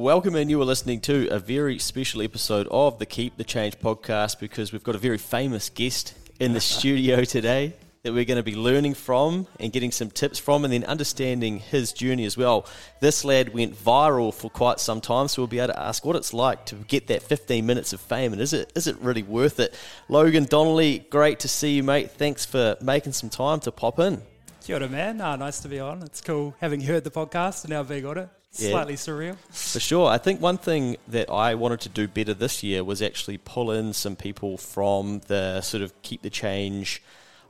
Welcome in. You are listening to a very special episode of the Keep the Change podcast because we've got a very famous guest in the studio today that we're going to be learning from and getting some tips from and then understanding his journey as well. This lad went viral for quite some time, so we'll be able to ask what it's like to get that 15 minutes of fame and is it is it really worth it? Logan Donnelly, great to see you, mate. Thanks for making some time to pop in. Kia ora, man. Uh, nice to be on. It's cool having heard the podcast and now being on it. Yeah. Slightly surreal. For sure. I think one thing that I wanted to do better this year was actually pull in some people from the sort of keep the change.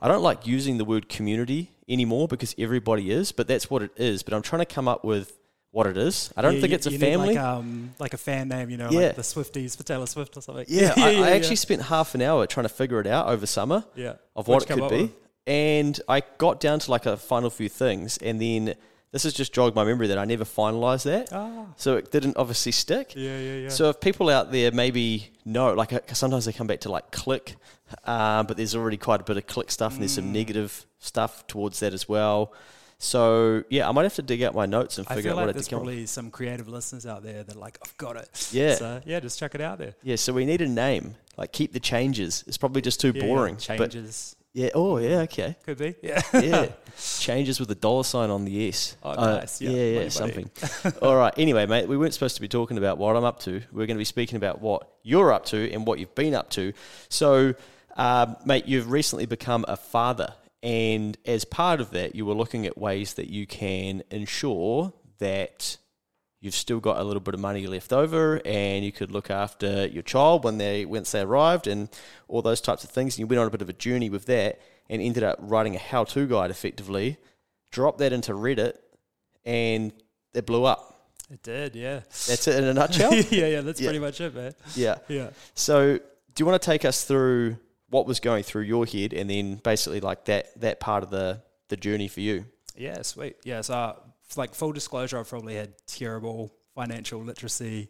I don't like using the word community anymore because everybody is, but that's what it is. But I'm trying to come up with what it is. I don't Yeah, think you- it's a family. like, um, like a fan name, you know, Yeah. like the Swifties for Taylor Swift or something. yeah, I, I yeah, actually spent half an hour trying to figure it out over summer Yeah. of what you it could be. with? And I got down to like a final few things, and then this has just jogged my memory that I never finalised that. Ah. So it didn't obviously stick. Yeah, yeah, yeah. So if people out there maybe know, like uh, 'cause sometimes they come back to like click, uh, but there's already quite a bit of click stuff, and there's Mm. some negative stuff towards that as well. So yeah, I might have to dig out my notes and figure out like what there's probably some creative listeners out there that are like, I've got it. Yeah. So, yeah, just chuck it out there. Yeah, so we need a name. Like keep the changes. It's probably just too Yeah, boring. Changes. Yeah. Oh yeah. Okay. Could be. Yeah. Yeah. changes with a dollar sign on the S. Oh, Uh, nice. Yeah, Yeah. Yeah. something. All right. Anyway, mate, we weren't supposed to be talking about what I'm up to. We're going to be speaking about what you're up to and what you've been up to. So, um, mate, you've recently become a father, and as part of that, you were looking at ways that you can ensure that you've still got a little bit of money left over and you could look after your child when they once they arrived and all those types of things and you went on a bit of a journey with that and ended up writing a how-to guide effectively dropped that into reddit and it blew up It did, yeah. that's it in a nutshell yeah, yeah, that's Yeah. pretty much it, man. yeah Yeah. so do you want to take us through what was going through your head and then basically like that that part of the the journey for you Yeah, sweet. Yeah, so like full disclosure, I've probably had terrible financial literacy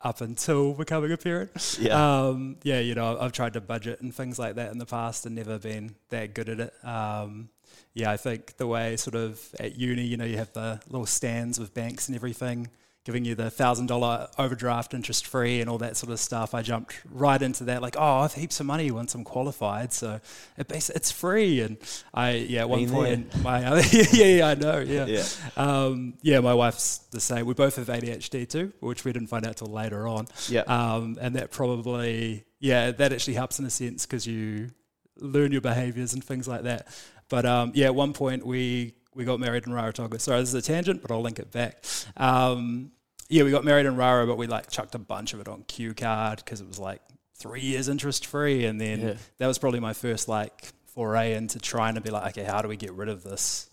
up until becoming a parent. Yeah. Um, yeah, you know, I've tried to budget and things like that in the past and never been that good at it. Um, yeah, I think the way sort of at uni, you know, you have the little stands with banks and everything giving you the thousand dollar overdraft interest free and all that sort of stuff. I jumped right into that, like, oh, I have heaps of money once I'm qualified, so it it's free. And I, yeah, at one Been there. point, my other, yeah, yeah, I know, yeah, Yeah. um, yeah, my wife's the same. We both have ADHD too, which we didn't find out till later on. Yeah. Um, and that probably, yeah, that actually helps in a sense because you learn your behaviors and things like that. But um, yeah, at one point we we got married in Rarotonga. Sorry, this is a tangent, but I'll link it back. Um, yeah, we got married in Raro, but we like chucked a bunch of it on Q card because it was like three years interest free, and then Yeah. that was probably my first like foray into trying to be like, okay, how do we get rid of this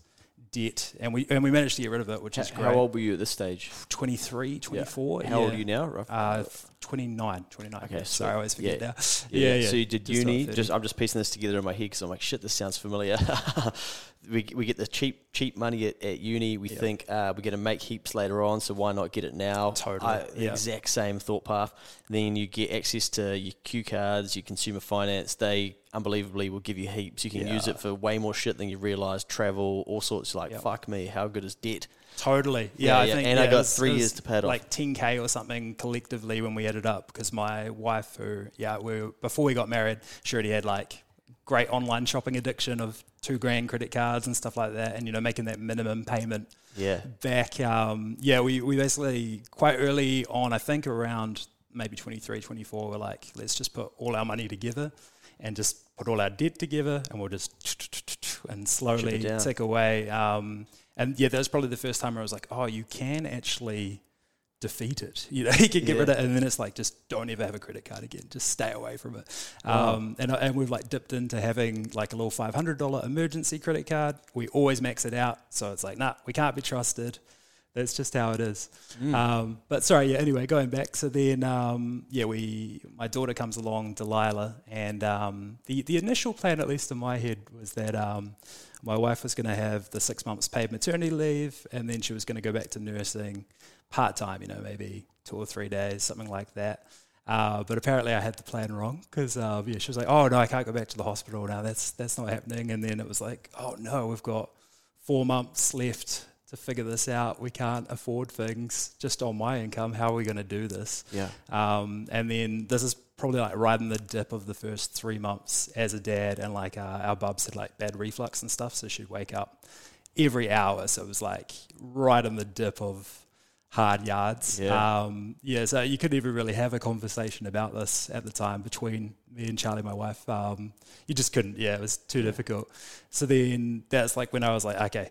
debt? And we and we managed to get rid of it, which is great. how old were you at this stage 23, 24. how old are you now rough Uh, 29, 29. Okay, Sorry. I always forget Yeah. now. Yeah, Yeah, yeah. So you did Just uni. Just I'm just piecing this together in my head because I'm like, shit, this sounds familiar. we we get the cheap cheap money at, at uni. We Yeah. think uh, we're going to make heaps later on, so why not get it now? Totally, I- the yeah. exact same thought path. Then you get access to your Q cards, your consumer finance. They unbelievably will give you heaps. You can use it for way more shit than you realize. Travel, all sorts. Like Yep. fuck me, how good is debt? Totally. Yeah, Yeah, I yeah, think. and I yeah, it got was- three years to pay. Like 10k or something collectively when we added up because my wife, who yeah, we were, before we got married, she already had like great online shopping addiction of two grand credit cards and stuff like that, and you know making that minimum payment Yeah, back. Um, yeah, we we basically quite early on, I think around maybe 23, 24, we're like, let's just put all our money together and just put all our debt together, and we'll just and slowly tick away. Um, and yeah, that was probably the first time where I was like, oh, you can actually defeat it. You know, you can get rid of it, and then it's like just don't ever have a credit card again. Just stay away from it. Wow. Um, and and we've like dipped into having like a little five hundred dollar emergency credit card. We always max it out, so it's like nah, we can't be trusted. That's just how it is. Mm. Um, but sorry, yeah. Anyway, going back. So then, um, yeah, we my daughter comes along, Delilah, and um, the the initial plan, at least in my head, was that um, my wife was going to have the six months paid maternity leave, and then she was going to go back to nursing part time. You know, maybe two or three days, something like that. Uh, but apparently, I had the plan wrong because uh, yeah, she was like, "Oh no, I can't go back to the hospital now. That's that's not happening." And then it was like, "Oh no, we've got four months left to figure this out. We can't afford things just on my income. How are we going to do this?" Yeah. Um, and then this is probably like right in the dip of the first three months as a dad, and like uh, our bubs had like bad reflux and stuff, so she'd wake up every hour. So it was like right in the dip of hard yards. Yeah. Um, yeah, so you couldn't even really have a conversation about this at the time between me and Charlie, my wife. Um, you just couldn't. Yeah, it was too difficult. So then that's like when I was like, okay,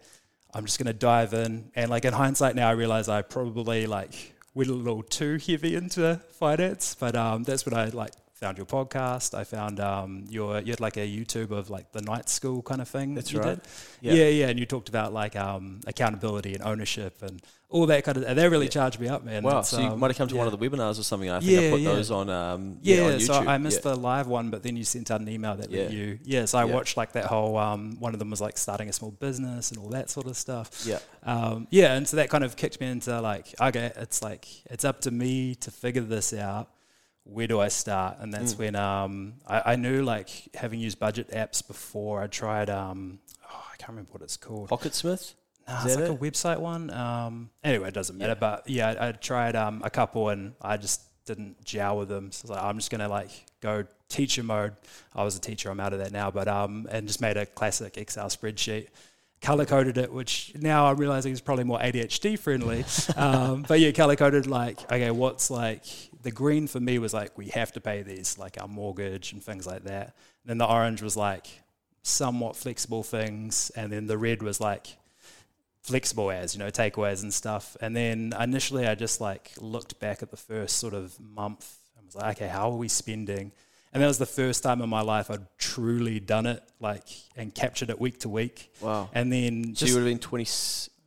I'm just gonna dive in. And like in hindsight now, I realize I probably like went a little too heavy into finance, but um, that's when I like found your podcast. I found um, your you had like a YouTube of like the night school kind of thing. That's you right. Did. Yeah. Yeah. yeah, And you talked about like um, accountability and ownership and all that kind of. And that really charged me up, man. Wow. It's, So you um, might have come to one of the webinars or something. I think I put yeah. those on. Um, Yeah, on YouTube. so I missed yeah. the live one, but then you sent out an email that Yeah. you. Yeah, so I Yeah. watched like that whole. Um, one of them was like starting a small business and all that sort of stuff. Yeah. Um, yeah, and so that kind of kicked me into like, okay, it's like it's up to me to figure this out. Where do I start? And that's Mm. when um, I, I knew like having used budget apps before. I tried. Um, oh, I can't remember what it's called. PocketSmith. Nah, Is it's like a website one. Um, anyway, it doesn't matter. But yeah, I, I tried um, a couple and I just didn't gel with them. So I was like, I'm just gonna like go teacher mode. I was a teacher. I'm out of that now. But um, and just made a classic Excel spreadsheet. Color coded it, which now I'm realizing is probably more ADHD friendly. um, but yeah, color coded like, okay, what's like the green for me was like we have to pay these, like our mortgage and things like that. And then the orange was like somewhat flexible things, and then the red was like flexible as you know takeaways and stuff and then initially i just like looked back at the first sort of month and was like okay how are we spending and that was the first time in my life i'd truly done it like and captured it week to week Wow. and then So you would have been 20.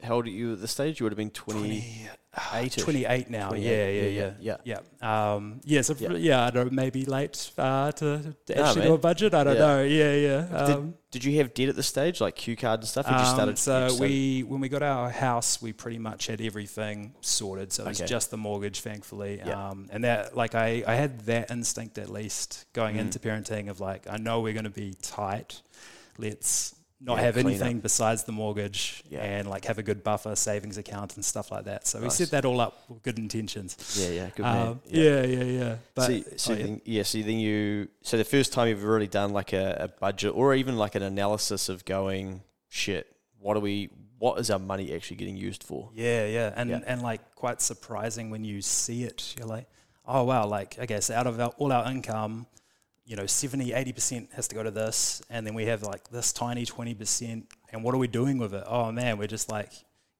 How old are you at this stage? You would have been 20. 28 28 now 28, yeah yeah yeah, yeah yeah. um yeah so Yeah. yeah, i don't know maybe late uh, to, to No, actually do a budget i don't Yeah. know yeah yeah um, Did, did you have debt at the stage, like Q card and stuff? Or just Um, started. so you we, when we got our house, we pretty much had everything sorted. So it was Okay. just the mortgage, thankfully. Yeah. Um, and that, like, I, I had that instinct at least going Mm. into parenting of like, I know we're going to be tight. Let's not Yeah, have anything up. besides the mortgage Yeah. and like have a good buffer savings account and stuff like that. So we set that all up with good intentions. yeah, yeah, good man. Um, yeah, yeah, yeah. But so, so oh, yeah. then, yeah, so then you, so the first time you've really done like a, a budget or even like an analysis of going, shit, what are we, what is our money actually getting used for? Yeah, yeah. And Yeah. and like quite surprising when you see it. You're like, oh wow, like I guess out of our, all our income, you know, 70, 80% has to go to this. And then we have like this tiny 20%. And what are we doing with it? Oh man, we're just like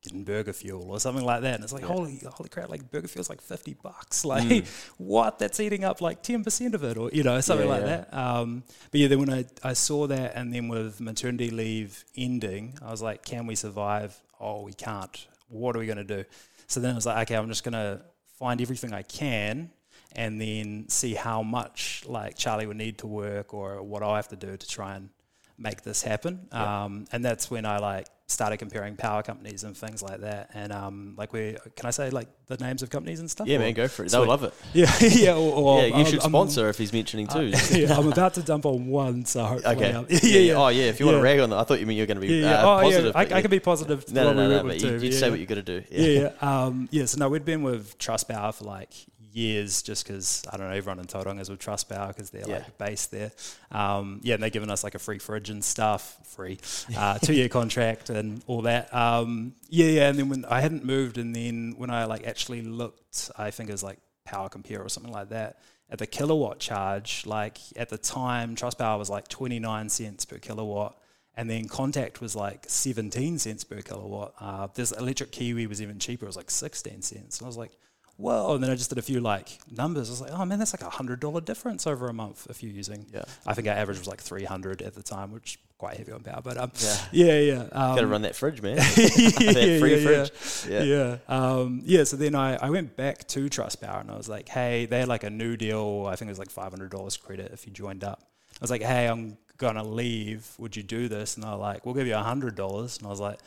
getting BurgerFuel or something like that. And it's like, Yeah. holy, holy crap, like BurgerFuel's like 50 bucks. Like what? That's eating up like 10% of it or, you know, something Yeah, like yeah. that. Um, but yeah, then when I, I saw that and then with maternity leave ending, I was like, can we survive? Oh, we can't. What are we going to do? So then I was like, okay, I'm just going to find everything I can and then see how much like Charlie would need to work or what I have to do to try and make this happen. Yeah. Um, and that's when I like started comparing power companies and things like that. And um, like we, can I say like the names of companies and stuff? Yeah, Or- man, go for it. They'll love it. Yeah, yeah. Or, or yeah, you I'm- should I'm- sponsor if he's mentioning too. uh, yeah, I'm about to dump on one, so hopefully, okay. yeah, yeah, yeah. Oh, yeah. If you want to rag on that, I thought you mean you were going to be yeah, uh, oh, positive. yeah. I, I can be positive. No, no, no, no. But you, too, you'd yeah, say what you got to do. Yeah, yeah. Um, yeah, so no, we'd been with Trustpower for like years just because, I don't know, everyone in Tauranga is with Trustpower because they're Yeah. like based there. Um, yeah, and they're giving us like a free fridge and stuff, free, uh, two year contract and all that. Um, yeah, yeah. And then when I hadn't moved, and then when I like actually looked, I think it was like Power Compare or something like that. At the kilowatt charge, like at the time, Trustpower was like 29 cents per kilowatt and then Contact was like 17 cents per kilowatt. Uh, this electric Kiwi was even cheaper. It was like 16 cents. And I was like, whoa. And then I just did a few like numbers. I was like, oh man, that's like a hundred dollar difference over a month if you're using. Yeah. I think our average was like 300 at the time, which is quite heavy on power. But um, Yeah. yeah, yeah. Um, Got to run that fridge, man. yeah, that free yeah, fridge. Yeah. Yeah. Yeah. Um, yeah. So then I, I went back to Trustpower and I was like, hey, they had like a new deal. I think it was like $500 credit if you joined up. I was like, hey, I'm to leave. Would you do this? And they're like, we'll give you $100. And I was like,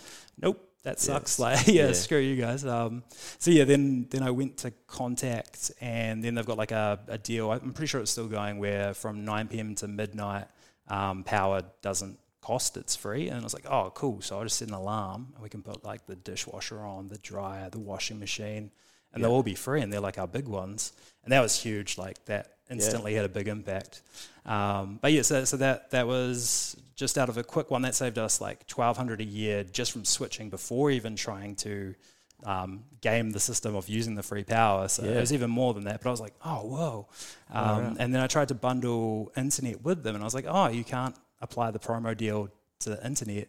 nope. That sucks. Like, yeah, Yeah. screw you guys. Um, so yeah, then then I went to Contact, and then they've got like a, a deal. I'm pretty sure it's still going where from 9 p.m. to midnight, um, power doesn't cost; it's free. And I was like, oh, cool. So I just set an alarm, and we can put like the dishwasher on, the dryer, the washing machine, and they'll all be free. And they're like our big ones, and that was huge. Like that instantly had a big impact. Um, but yeah, so, so that that was just out of a quick one that saved us like twelve hundred a year just from switching before even trying to um, game the system of using the free power. So it was even more than that. But I was like, oh whoa! Um, And then I tried to bundle internet with them, and I was like, oh, you can't apply the promo deal to the internet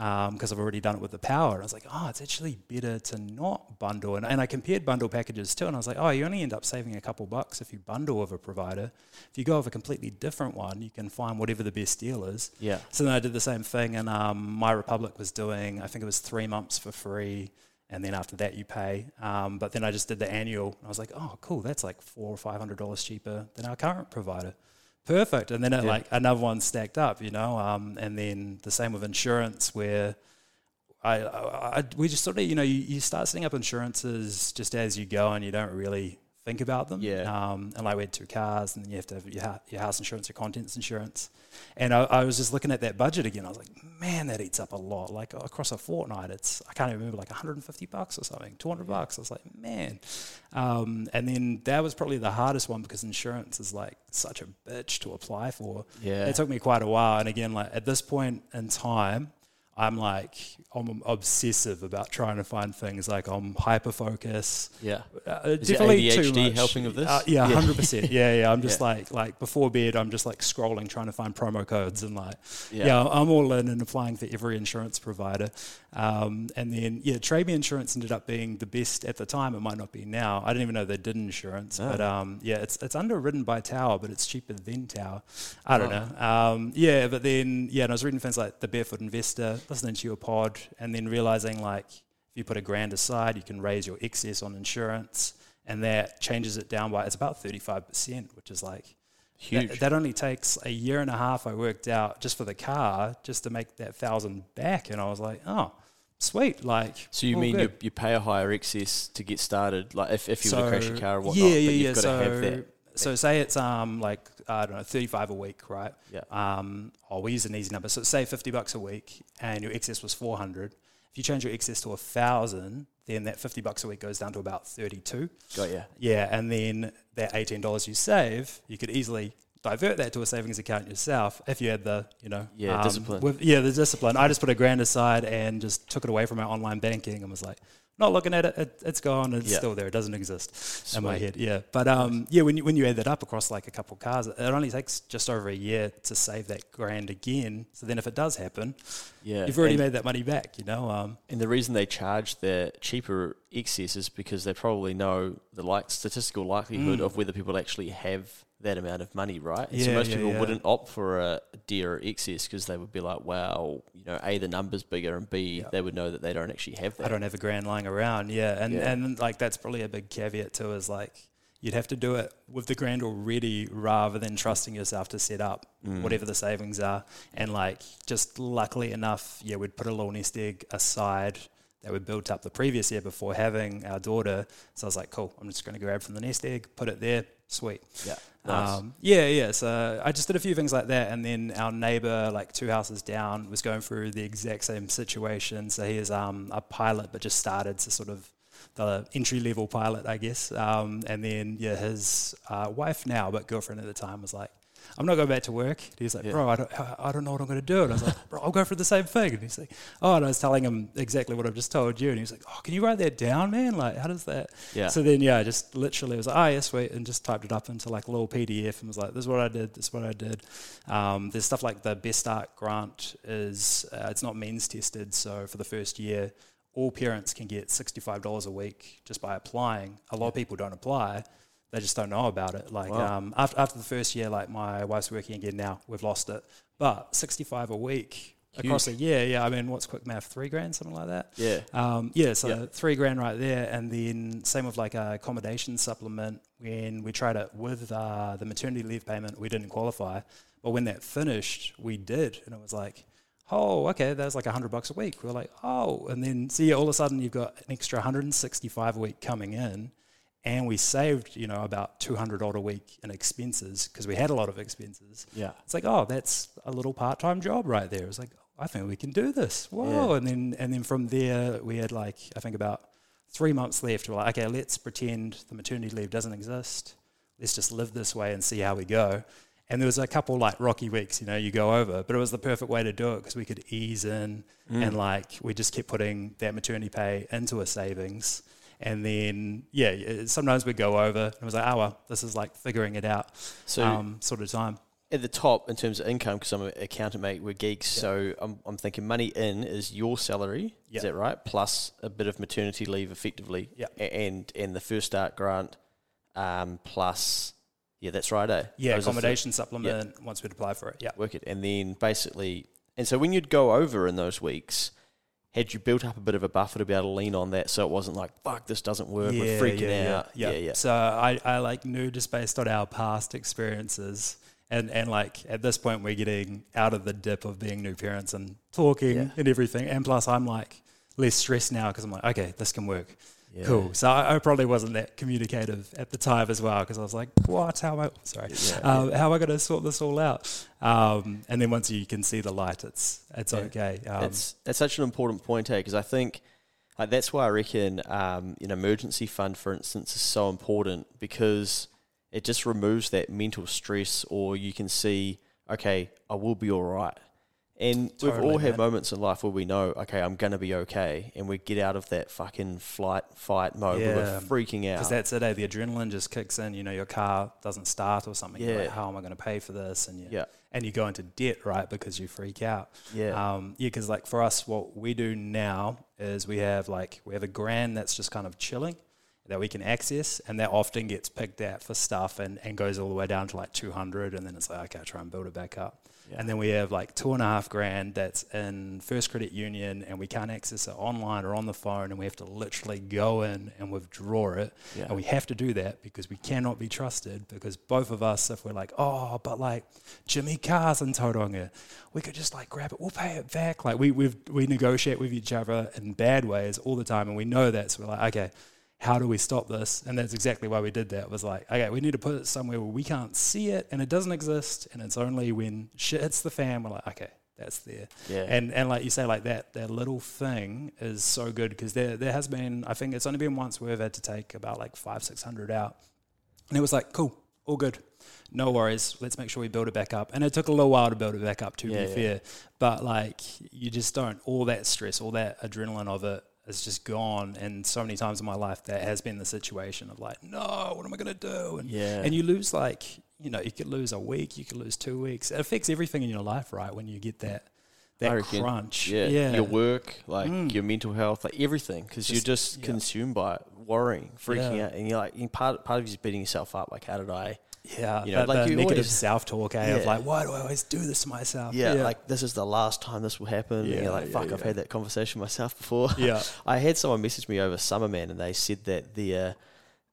because I've already done it with the power. And I was like, oh, it's actually better to not bundle. And, and I compared bundle packages too, and I was like, oh, you only end up saving a couple bucks if you bundle with a provider. If you go with a completely different one, you can find whatever the best deal is. Yeah. So then I did the same thing, and um, MyRepublic was doing, I think it was three months for free, and then after that you pay. Um, but then I just did the annual, and I was like, oh, cool, that's like four or five hundred dollars cheaper than our current provider. Perfect. And then it, Yeah. like another one stacked up, you know. Um, and then the same with insurance, where I, I, I we just sort of, you know, you, you start setting up insurances just as you go, and you don't really think about them. Yeah. Um, and like we had two cars, and then you have to have your, hou- your house insurance, your contents insurance. And I, I was just looking at that budget again. I was like, man, that eats up a lot. Like across a fortnight, it's I can't even remember like 150 bucks or something, 200 bucks. I was like, man. Um, and then that was probably the hardest one because insurance is like such a bitch to apply for. Yeah. It took me quite a while. And again, like at this point in time, I'm like I'm obsessive about trying to find things. Like I'm hyper focus. Yeah. Uh, definitely too ADHD much. helping with this? Uh, yeah, Yeah. hundred percent. Yeah, yeah. I'm just Yeah. like like before bed, I'm just like scrolling, trying to find promo codes and like Yeah. yeah, I'm all in and applying for every insurance provider. Um, and then yeah, Trade Insurance ended up being the best at the time. It might not be now. I didn't even know they did insurance, No. but um, yeah, it's it's underwritten by Tower, but it's cheaper than Tower. I don't Oh. know. Um, yeah, but then yeah, and I was reading things like the Barefoot Investor, listening to your pod, and then realizing like if you put a grand aside, you can raise your excess on insurance, and that changes it down by it's about thirty five percent, which is like Huge. that, that only takes a year and a half. I worked out just for the car, just to make that thousand back, and I was like, oh, sweet. Like, so you mean good. you, you pay a higher excess to get started, like if, if you were to crash your car or whatnot, yeah, yeah, but you've yeah. got So, to have that. So say it's um like I don't know, thirty five a week, right? Yeah. Um, oh, we use an easy number. So say fifty bucks a week, and your excess was four hundred. If you change your excess to a thousand, then that fifty bucks a week goes down to about thirty two. Got ya. Yeah, and then that eighteen dollars you save, you could easily divert that to a savings account yourself if you had the, you know, Yeah, discipline. With, yeah, the discipline. I just put a grand aside and just took it away from my online banking and was like, not looking at it, it it's gone, it's Yeah. still there, it doesn't exist in my Sweet. head. Yeah, but um, yeah, when you when you add that up across like a couple of cars, it only takes just over a year to save that grand again. So then if it does happen, Yeah. you've already and, made that money back. You know, um, and the reason they charge their cheaper excess is because they probably know the like statistical likelihood of whether people actually have that amount of money, right? And so. Most yeah, people yeah. wouldn't opt for a dearer excess because they would be like, wow, you know, A, the number's bigger, and B, they would know that they don't actually have that. I don't have a grand lying around. Yeah, and Yeah. and like that's probably a big caveat too. Is like you'd have to do it with the grand already, rather than trusting yourself to set up Mm. whatever the savings are. And like just luckily enough, yeah, we'd put a little nest egg aside that we built up the previous year before having our daughter. So I was like, cool, I'm just going to grab from the nest egg, put it there, sweet. Yeah. Nice. Um, yeah, yeah. So I just did a few things like that, and then our neighbor, like two houses down, was going through the exact same situation. So he is um, a pilot, but just started to sort of the entry level pilot, I guess. Um, and then yeah, his uh, wife now, but girlfriend at the time, was like. I'm not going back to work. He was like, Yeah. bro, I don't, I don't know what I'm going to do. And I was like, bro, I'll go for the same thing. And he's like, oh, and I was telling him exactly what I've just told you. And he was like, oh, can you write that down, man? Like, how does that? Yeah. So then, yeah, I just literally was like, oh, yes, wait, and just typed it up into like a little PDF and was like, this is what I did, this is what I did. Um, there's stuff like the Best Start grant is, uh, it's not means tested. So for the first year, all parents can get $65 a week just by applying. A lot of people don't apply. They just don't know about it. Like Wow. um, after, after the first year, like my wife's working again now, we've lost it. But 65 a week across a year, yeah, I mean, what's quick math? Three grand, something like that? yeah. Um, yeah, so Yeah. three grand right there, and then same with like a accommodation supplement. When we tried it with uh, the maternity leave payment, we didn't qualify, but when that finished, we did, and it was like, oh, okay, that's like 100 bucks a week. We're like, oh. And then see, all of a sudden you've got an extra 165 a week coming in. And we saved, you know, about 200 odd a week in expenses because we had a lot of expenses. Yeah. It's like, oh, that's a little part-time job right there. It's like, I think we can do this. Whoa! Yeah. And then and then from there, we had like I think about three months left. We're like, okay, let's pretend the maternity leave doesn't exist. Let's just live this way and see how we go. And there was a couple like rocky weeks, you know, you go over, but it was the perfect way to do it because we could ease in mm. and like we just kept putting that maternity pay into a savings. And then, yeah, sometimes we go over and it was like, oh, well, this is like figuring it out So um, sort of time. at the top in terms of income, because I'm an accountant, mate, we're geeks. So I'm, I'm thinking money in is your salary, Yeah. is that right? Plus a bit of maternity leave, effectively, Yeah. and and the first start grant, um, plus yeah, that's right, eh? Yeah, Those are the- accommodation supplement once we'd apply for it. Yeah. work it, and then basically, and so when you'd go over in those weeks. Had you built up a bit of a buffer to be able to lean on that, so it wasn't like "fuck, this doesn't work"? we're freaking yeah, out. Yeah, yeah, yeah. So I, I like knew just based on our past experiences, and and like at this point we're getting out of the dip of being new parents and talking Yeah. and everything, and plus I'm like less stressed now because I'm like, okay, this can work. Yeah. Cool. So I, I probably wasn't that communicative at the time as well because I was like, "What? How am I? Sorry, Yeah, um, how am I going to sort this all out?" Um, and then once you can see the light, it's it's okay. Um, That's that's such an important point, eh? Because I think like that's why I reckon um, an emergency fund, for instance, is so important because it just removes that mental stress, or you can see, okay, I will be all right. And we've all had man. moments in life where we know, okay, I'm gonna be okay, and we get out of that fucking flight fight mode Yeah. we're freaking out. Because that's it, eh? The adrenaline just kicks in. You know, your car doesn't start or something. You're like, Yeah. how am I going to pay for this? And you, Yeah. and you go into debt, right? Because you freak out. Yeah. Um, yeah. Because like for us, what we do now is we have like we have a grand that's just kind of chilling that we can access, and that often gets picked out for stuff and, and goes all the way down to like 200, and then it's like okay, I'll try and build it back up. Yeah. And then we have like two and a half grand that's in First Credit Union, and we can't access it online or on the phone, and we have to literally go in and withdraw it. Yeah. And we have to do that because we cannot be trusted. Because both of us, if we're like, oh, but like Jimmy Carr's in Tauranga, we could just like grab it, we'll pay it back. Like we we we negotiate with each other in bad ways all the time, and we know that. So we're like, okay. How do we stop this? And that's exactly why we did that. It was like, okay, we need to put it somewhere where we can't see it and it doesn't exist. And it's only when shit hits the fan, we're like, okay, that's there. Yeah. And and like you say, like that that little thing is so good because there there has been I think it's only been once we've had to take about like five six hundred out, and it was like cool, all good, no worries. Let's make sure we build it back up. And it took a little while to build it back up. To Yeah, be yeah. fair, but like you just don't all that stress, all that adrenaline of it is just gone. And so many times in my life that has been the situation of like, no, what am I gonna do? And Yeah. and you lose like you know you could lose a week, you could lose two weeks. It affects everything in your life, right? When you get that that reckon. crunch. Yeah, yeah. your work, like Mm. your mental health, like everything, because you're Just- yeah. consumed by it, worrying, freaking Yeah. out, and you're like, part part of you's beating yourself up, like, how did I? Yeah, You know, the, like you negative always- self-talk, eh, of Yeah. like, why do I always do this to myself? Yeah, like this is the last time this will happen. Yeah, you're like, yeah, fuck, I've yeah. had that conversation myself before. Yeah. I had someone message me over summer, man, and they said that the uh,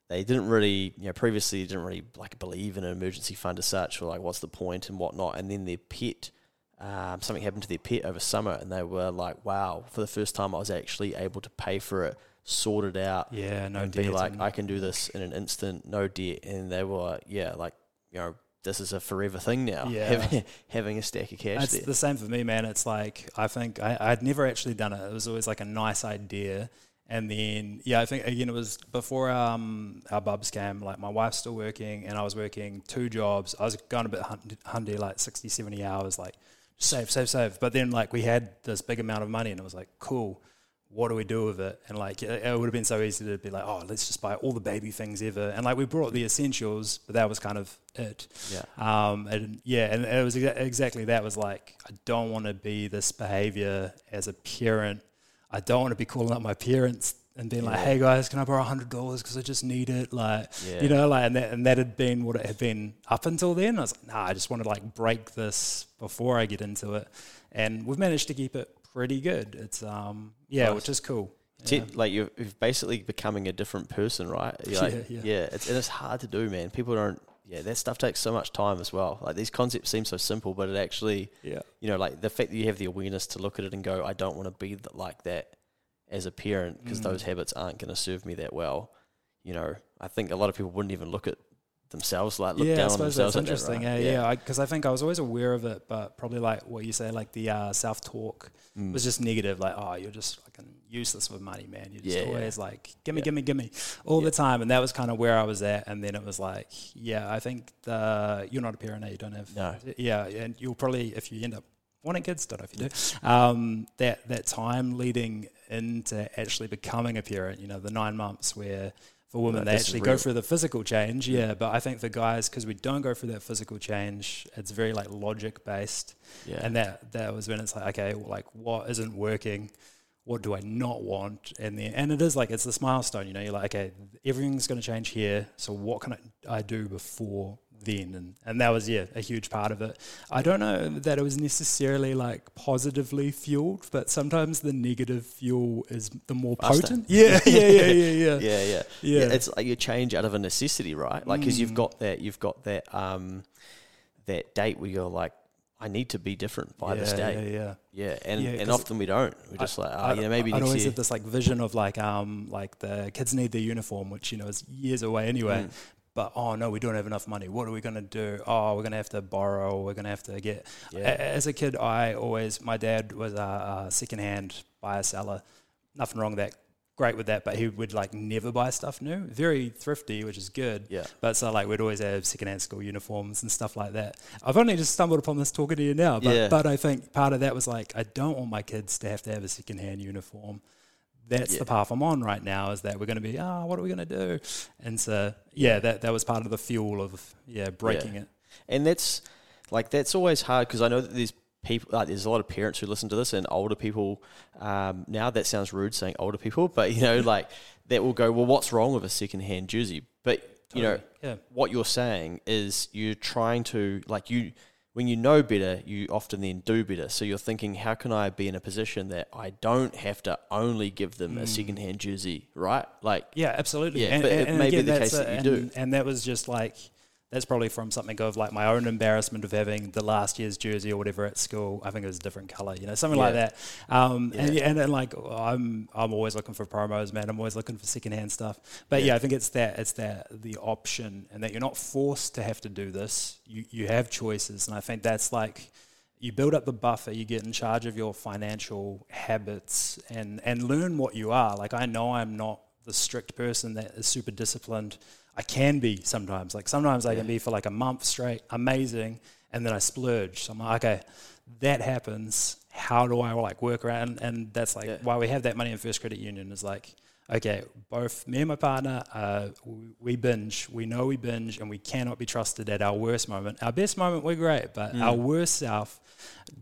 they didn't really, you know, previously didn't really like believe in an emergency fund as such, or like what's the point and whatnot. And then their pet, um, something happened to their pet over summer, and they were like, wow, for the first time, I was actually able to pay for it, sort it out, yeah, no and be like, I can do this in an instant, no debt. And they were, yeah, like, you know, this is a forever thing now. Yeah. Having, having a stack of cash It's there. the same for me, man. It's like I think I, I'd never actually done it. It was always like a nice idea, and then yeah, I think again it was before um, our bubs came. Like my wife's still working, and I was working two jobs. I was going a bit hun- hundy, like 60, 70 hours, like save, save, save. But then like we had this big amount of money, and it was like cool. What do we do with it? And like it, it would have been so easy to be like, oh, let's just buy all the baby things ever. And like we brought the essentials, but that was kind of it. yeah. Um, and yeah, and it was exa- exactly that was like, I don't want to be this behavior as a parent. I don't want to be calling up my parents and being like, hey guys, can I borrow hundred dollars because I just need it? Like, Yeah. you know, like, and that, and that had been what it had been up until then. I was like, nah, I just want to like break this before I get into it. And we've managed to keep it pretty good. It's, um, yeah, Nice. which is cool. Yeah. like you're, you're basically becoming a different person, right? Like, Yeah, yeah, yeah. It's and it's hard to do, man. People don't yeah, that stuff takes so much time as well. Like these concepts seem so simple, but it actually, Yeah. you know, like the fact that you have the awareness to look at it and go, I don't want to be th- like that as a parent because Mm. those habits aren't going to serve me that well. You know, I think a lot of people wouldn't even look at themselves like look yeah, I down on suppose themselves. that's that, interesting. right? eh? Yeah, because I, think I was always aware of it, but probably like what you say, like the uh, self talk Mm. was just negative. Like, oh, you're just fucking useless with money, man. You're just Yeah, yeah. always like, gimme, Yeah. gimme, gimme, all Yeah. the time. And that was kind of where I was at. And then it was like, yeah, I think the you're not a parent, you don't have. No. Yeah, and you'll probably if you end up wanting kids, don't know if you do. Um, that that time leading into actually becoming a parent, you know, the nine months where for women No, they actually go through the physical change, yeah. But I think for guys, because we don't go through that physical change, it's very like logic based, yeah. and that that was when it's like, okay, like what isn't working. What do I not want? And then, and it is like it's this milestone. You know, you're like, okay, everything's going to change here. So what can I, I do before then? And and that was yeah a huge part of it. I don't know that it was necessarily like positively fueled, but sometimes the negative fuel is the more potent. Yeah, yeah, yeah, yeah, yeah. yeah, yeah, Yeah. It's like you change out of a necessity, right? Like because you've Mm. got that, you've got that, um, that date where you're like, I need to be different by this yeah. Yeah, yeah. Yeah, and Yeah, and often we don't. We're just like, oh, you know, maybe next always year. had this like vision of like um like the kids need their uniform, which you know is years away anyway. Mm. But oh no, we don't have enough money. What are we gonna do? Oh, we're gonna have to borrow. We're gonna have to get. Yeah. A- As a kid, I always my dad was a, a secondhand buyer seller. Nothing wrong with that. Great with that, but he would like never buy stuff new. Very thrifty, which is good. Yeah. But so like we'd always have secondhand school uniforms and stuff like that. I've only just stumbled upon this talking to you now, but Yeah. but I think part of that was like I don't want my kids to have to have a secondhand uniform. That's Yeah. the path I'm on right now. Is that we're going to be ah, what are we going to do? And so yeah, that that was part of the fuel of yeah breaking it. and that's like that's always hard because I know that there's people like there's a lot of parents who listen to this and older people um, now that sounds rude saying older people but you know like that will go well what's wrong with a second hand jersey but you know yeah. what you're saying is you're trying to like you when you know better you often then do better so you're thinking how can I be in a position that I don't have to only give them a hmm. second hand jersey right like Yeah, absolutely. Yeah, but it may be the case that you and, do. And that was just like that's probably from something of like my own embarrassment of having the last year's jersey or whatever at school. I think it was a different color, you know, something like that. Um, And Yeah. yeah, and then like I'm I'm always looking for promos, man. I'm always looking for secondhand stuff. But yeah. Yeah. I think it's that it's that the option and that you're not forced to have to do this. You you have choices, and I think that's like you build up the buffer, you get in charge of your financial habits and, and learn what you are. Like, I know I'm not the strict person that is super disciplined. I can be sometimes. Like, sometimes I can be for like a month straight, amazing, and then I splurge. So I'm like, okay, that happens. How do I like work around? And that's like Yeah. why we have that money in First Credit Union is like, okay, both me and my partner, uh, we, we binge. We know we binge, and we cannot be trusted at our worst moment. Our best moment, we're great, but our worst self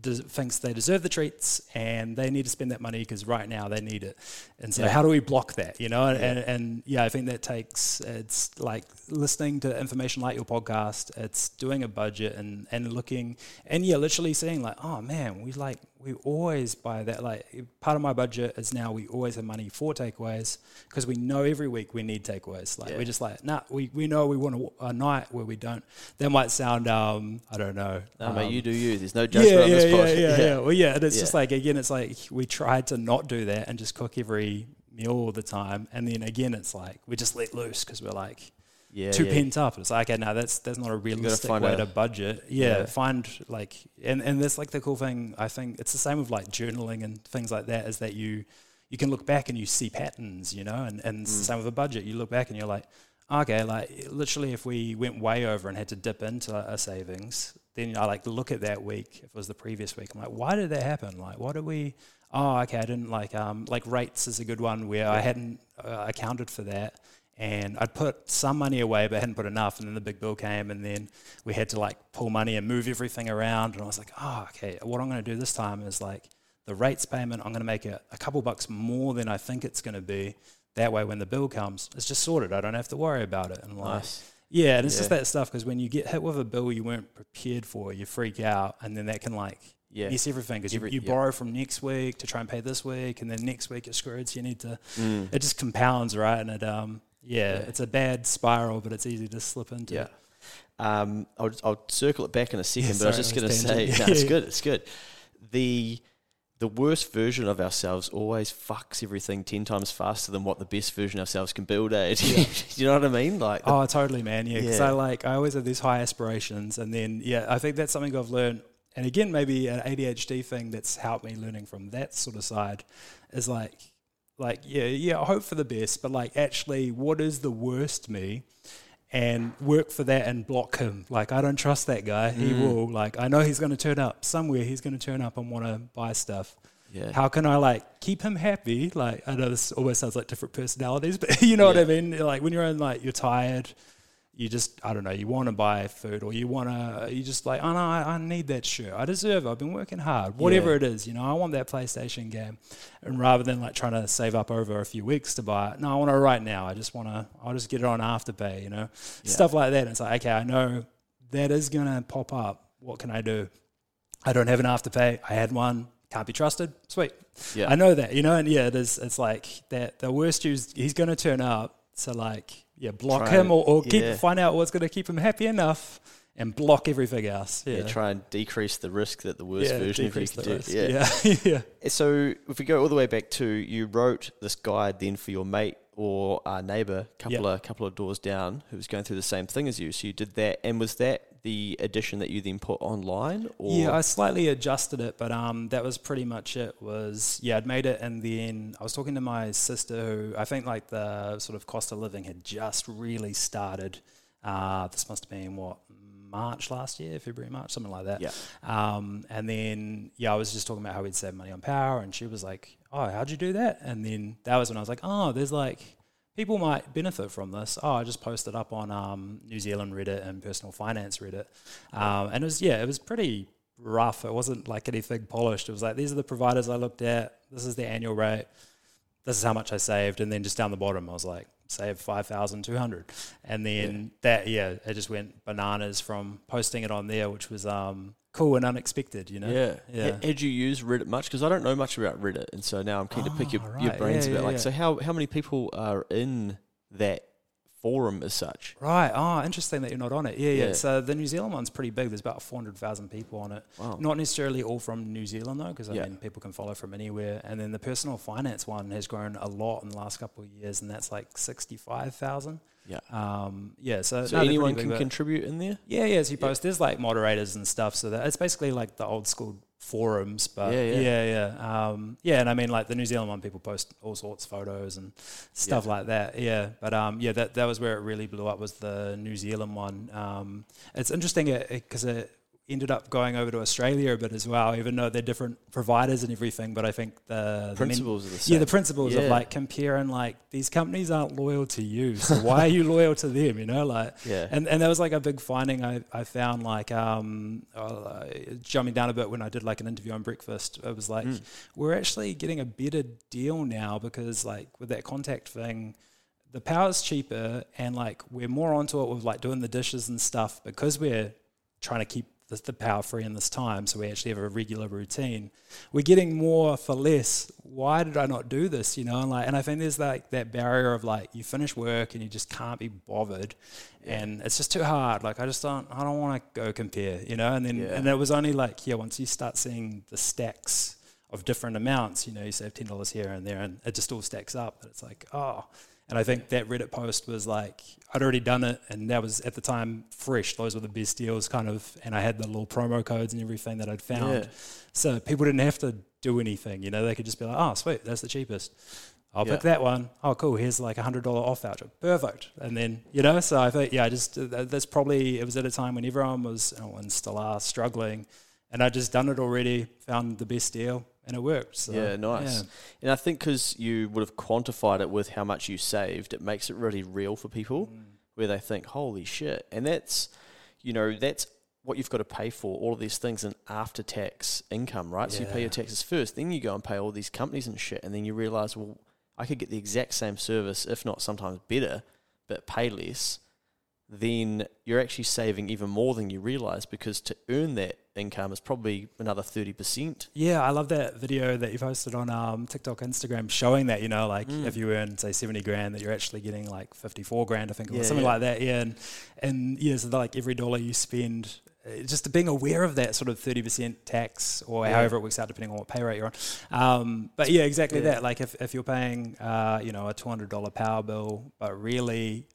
des- thinks they deserve the treats and they need to spend that money because right now they need it. And so, Yeah. how do we block that? You know, and, and, and yeah, I think that takes it's like listening to information like your podcast. It's doing a budget and and looking and yeah, literally saying like, oh man, we like we always buy that. Like part of my budget is now we always have money for takeaways because we know every week we need takeaways. Like Yeah. we're just like, nah, we, we know we want a, a night where we don't. That might sound um I don't know. no mate um, you do you there's no judgment yeah, on yeah, this yeah, pod yeah, yeah, Well, yeah, and it's just like again, it's like we tried to not do that and just cook every meal all the time, and then again, it's like we just let loose because we're like yeah too yeah. pent up. It's like, okay, no, that's that's not a realistic way a- to budget. Yeah, Yeah. find like, and and that's like the cool thing. I think it's the same with like journaling and things like that. Is that you you can look back and you see patterns, you know, and and it's the Mm. same with a budget. You look back and you're like, okay, like literally, if we went way over and had to dip into our savings, then I like look at that week. If it was the previous week, I'm like, why did that happen? Like, what did we? Oh, okay, I didn't like um like rates is a good one where I hadn't uh, accounted for that and I'd put some money away, but hadn't put enough. And then the big bill came, and then we had to like pull money and move everything around. And I was like, oh, okay. What I'm going to do this time is like the rates payment. I'm going to make it a couple bucks more than I think it's going to be. That way, when the bill comes, it's just sorted. I don't have to worry about it. And like, nice yeah, and it's just that stuff because when you get hit with a bill you weren't prepared for, you freak out, and then that can like yeah mess everything because you, Every- you yeah. borrow from next week to try and pay this week, and then next week you're screwed. So you need to Mm. it just compounds, right? And it, um, yeah, Yeah. it's a bad spiral, but it's easy to slip into. Yeah. Um, I'll, I'll circle it back in a second, Yeah, but I was just going to say, no, it's good. It's good. The the worst version of ourselves always fucks everything ten times faster than what the best version of ourselves can build. Eh? Do you know what I mean? Like, Oh, totally, man. Yeah, because Yeah. I like I always have these high aspirations, and then yeah, I think that's something I've learned. And again, maybe an ADHD thing that's helped me learning from that sort of side is like, like yeah, yeah, I hope for the best, but like actually, what is the worst me? And work for that and block him. Like I don't trust that guy. He Mm. will. Like I know he's going to turn up somewhere. He's going to turn up and want to buy stuff. yeah, How can I like keep him happy? Like I know this always sounds like different personalities, but you know what I mean. Like when you're in like you're tired, you just I don't know. You want to buy food, or you want to you just like oh no, I, I need that shirt. I deserve. it. I've been working hard. Whatever Yeah. it is, you know, I want that PlayStation game, and rather than like trying to save up over a few weeks to buy it, no, I want it right now. I just want to. I'll just get it on afterpay. You know, Yeah. stuff like that. And it's like okay, I know that is gonna pop up. What can I do? I don't have an afterpay. I had one. Can't be trusted. Sweet. yeah, I know that, you know, and yeah, it is. It's like that. The worst is he's going to turn up. So like, yeah, block him or, or keep yeah. find out what's going to keep him happy enough, and block everything else. Yeah, yeah. Try and decrease the risk that the worst Yeah, version of you the do. risk. Yeah. yeah, yeah. So if we go all the way back to you wrote this guide then for your mate or uh, neighbor, couple Yep. of couple of doors down, who was going through the same thing as you. So you did that, and was that the edition that you then put online? Or Yeah, I slightly adjusted it, but um, that was pretty much it. Was yeah, I'd made it, and then I was talking to my sister, who I think like the sort of cost of living had just really started. Uh, this must have been what March last year, February, March, something like that. Yeah. Um, and then yeah, I was just talking about how we'd save money on power, and she was like, "Oh, how'd you do that?" And then that was when I was like, "Oh, there's like." People might benefit from this. Oh, I just posted up on um, New Zealand Reddit and personal finance Reddit, um, and it was yeah, it was pretty rough. It wasn't like anything polished. It was like these are the providers I looked at. This is the annual rate. This is how much I saved, and then just down the bottom, I was like, save five thousand two hundred, and then that yeah, it just went bananas from posting it on there, which was um, cool and unexpected. You know, Yeah. yeah. Ha- Had you used Reddit much? Because I don't know much about Reddit, and so now I'm keen to pick ah, your, Oh, your right. brains Yeah, about yeah, like. So how how many people are in that forum as such? Right. Oh, interesting that you're not on it. Yeah, yeah. Yeah. So the New Zealand one's pretty big. There's about 400,000 people on it. Wow. Not necessarily all from New Zealand though, because I Yeah. mean people can follow from anywhere. And then the personal finance one has grown a lot in the last couple of years, and that's like 65,000. Yeah. Um, yeah. So, So no, anyone can contribute in there. Yeah, yeah. So you post. There's like moderators and stuff. So that it's basically like the old school forums. But Yeah, yeah, yeah. yeah. Um, yeah, and I mean like the New Zealand one, people post all sorts of photos and stuff Yeah. like that. Yeah, but um, yeah, that that was where it really blew up. Was the New Zealand one. Um, it's interesting because it, ended up going over to Australia a bit as well, even though they're different providers and everything. But I think the the men- Principles are the same. yeah, the principles of like comparing like these companies aren't loyal to you, so why are you loyal to them? You know, like Yeah. and and that was like a big finding I, I found like um uh, jumping down a bit when I did like an interview on breakfast. It was like Mm. we're actually getting a better deal now because like with that contact thing. The power's cheaper, and like we're more onto it with like doing the dishes and stuff because we're trying to keep the, the power free in this time. So we actually have a regular routine. We're getting more for less. Why did I not do this? You know, and like, and I think there's like that barrier of like you finish work and you just can't be bothered, and it's just too hard. Like I just don't, I don't want to go compare. You know, and then Yeah. and it was only like yeah, once you start seeing the stacks of different amounts, you know, you save ten dollars here and there, and it just all stacks up. That it's like oh. And I think that Reddit post was like I'd already done it, and that was at the time fresh. Those were the best deals, kind of. And I had the little promo codes and everything that I'd found, Yeah. so people didn't have to do anything. You know, they could just be like, "Oh, sweet, that's the cheapest. I'll pick that one. Oh, cool. Here's like a hundred dollar off voucher. Perfect." And then you know, so I think yeah, I just uh, that's probably it was at a time when everyone was oh, and still are struggling, and I just done it already, found the best deal, and it worked. So, yeah, nice. yeah. And I think because you would have quantified it with how much you saved, it makes it really real for people, Mm. where they think, "Holy shit!" And that's, you know, that's what you've got to pay for all of these things in after tax income, right? So you pay your taxes first, then you go and pay all these companies and shit, and then you realize, well, I could get the exact same service, if not sometimes better, but pay less. Then you're actually saving even more than you realize because to earn that income is probably another thirty percent. Yeah, I love that video that you posted on um, TikTok, Instagram, showing that you know, like Mm. if you earn say seventy grand, that you're actually getting like fifty four grand, I think, Yeah, or something yeah. like that. Yeah, and and yeah, so like every dollar you spend. uh, Just being aware of that sort of thirty percent tax, or Yeah. however it works out, depending on what pay rate you're on. Um, but yeah, exactly that. Like if, if you're paying, uh, you know, a two hundred dollar power bill, but really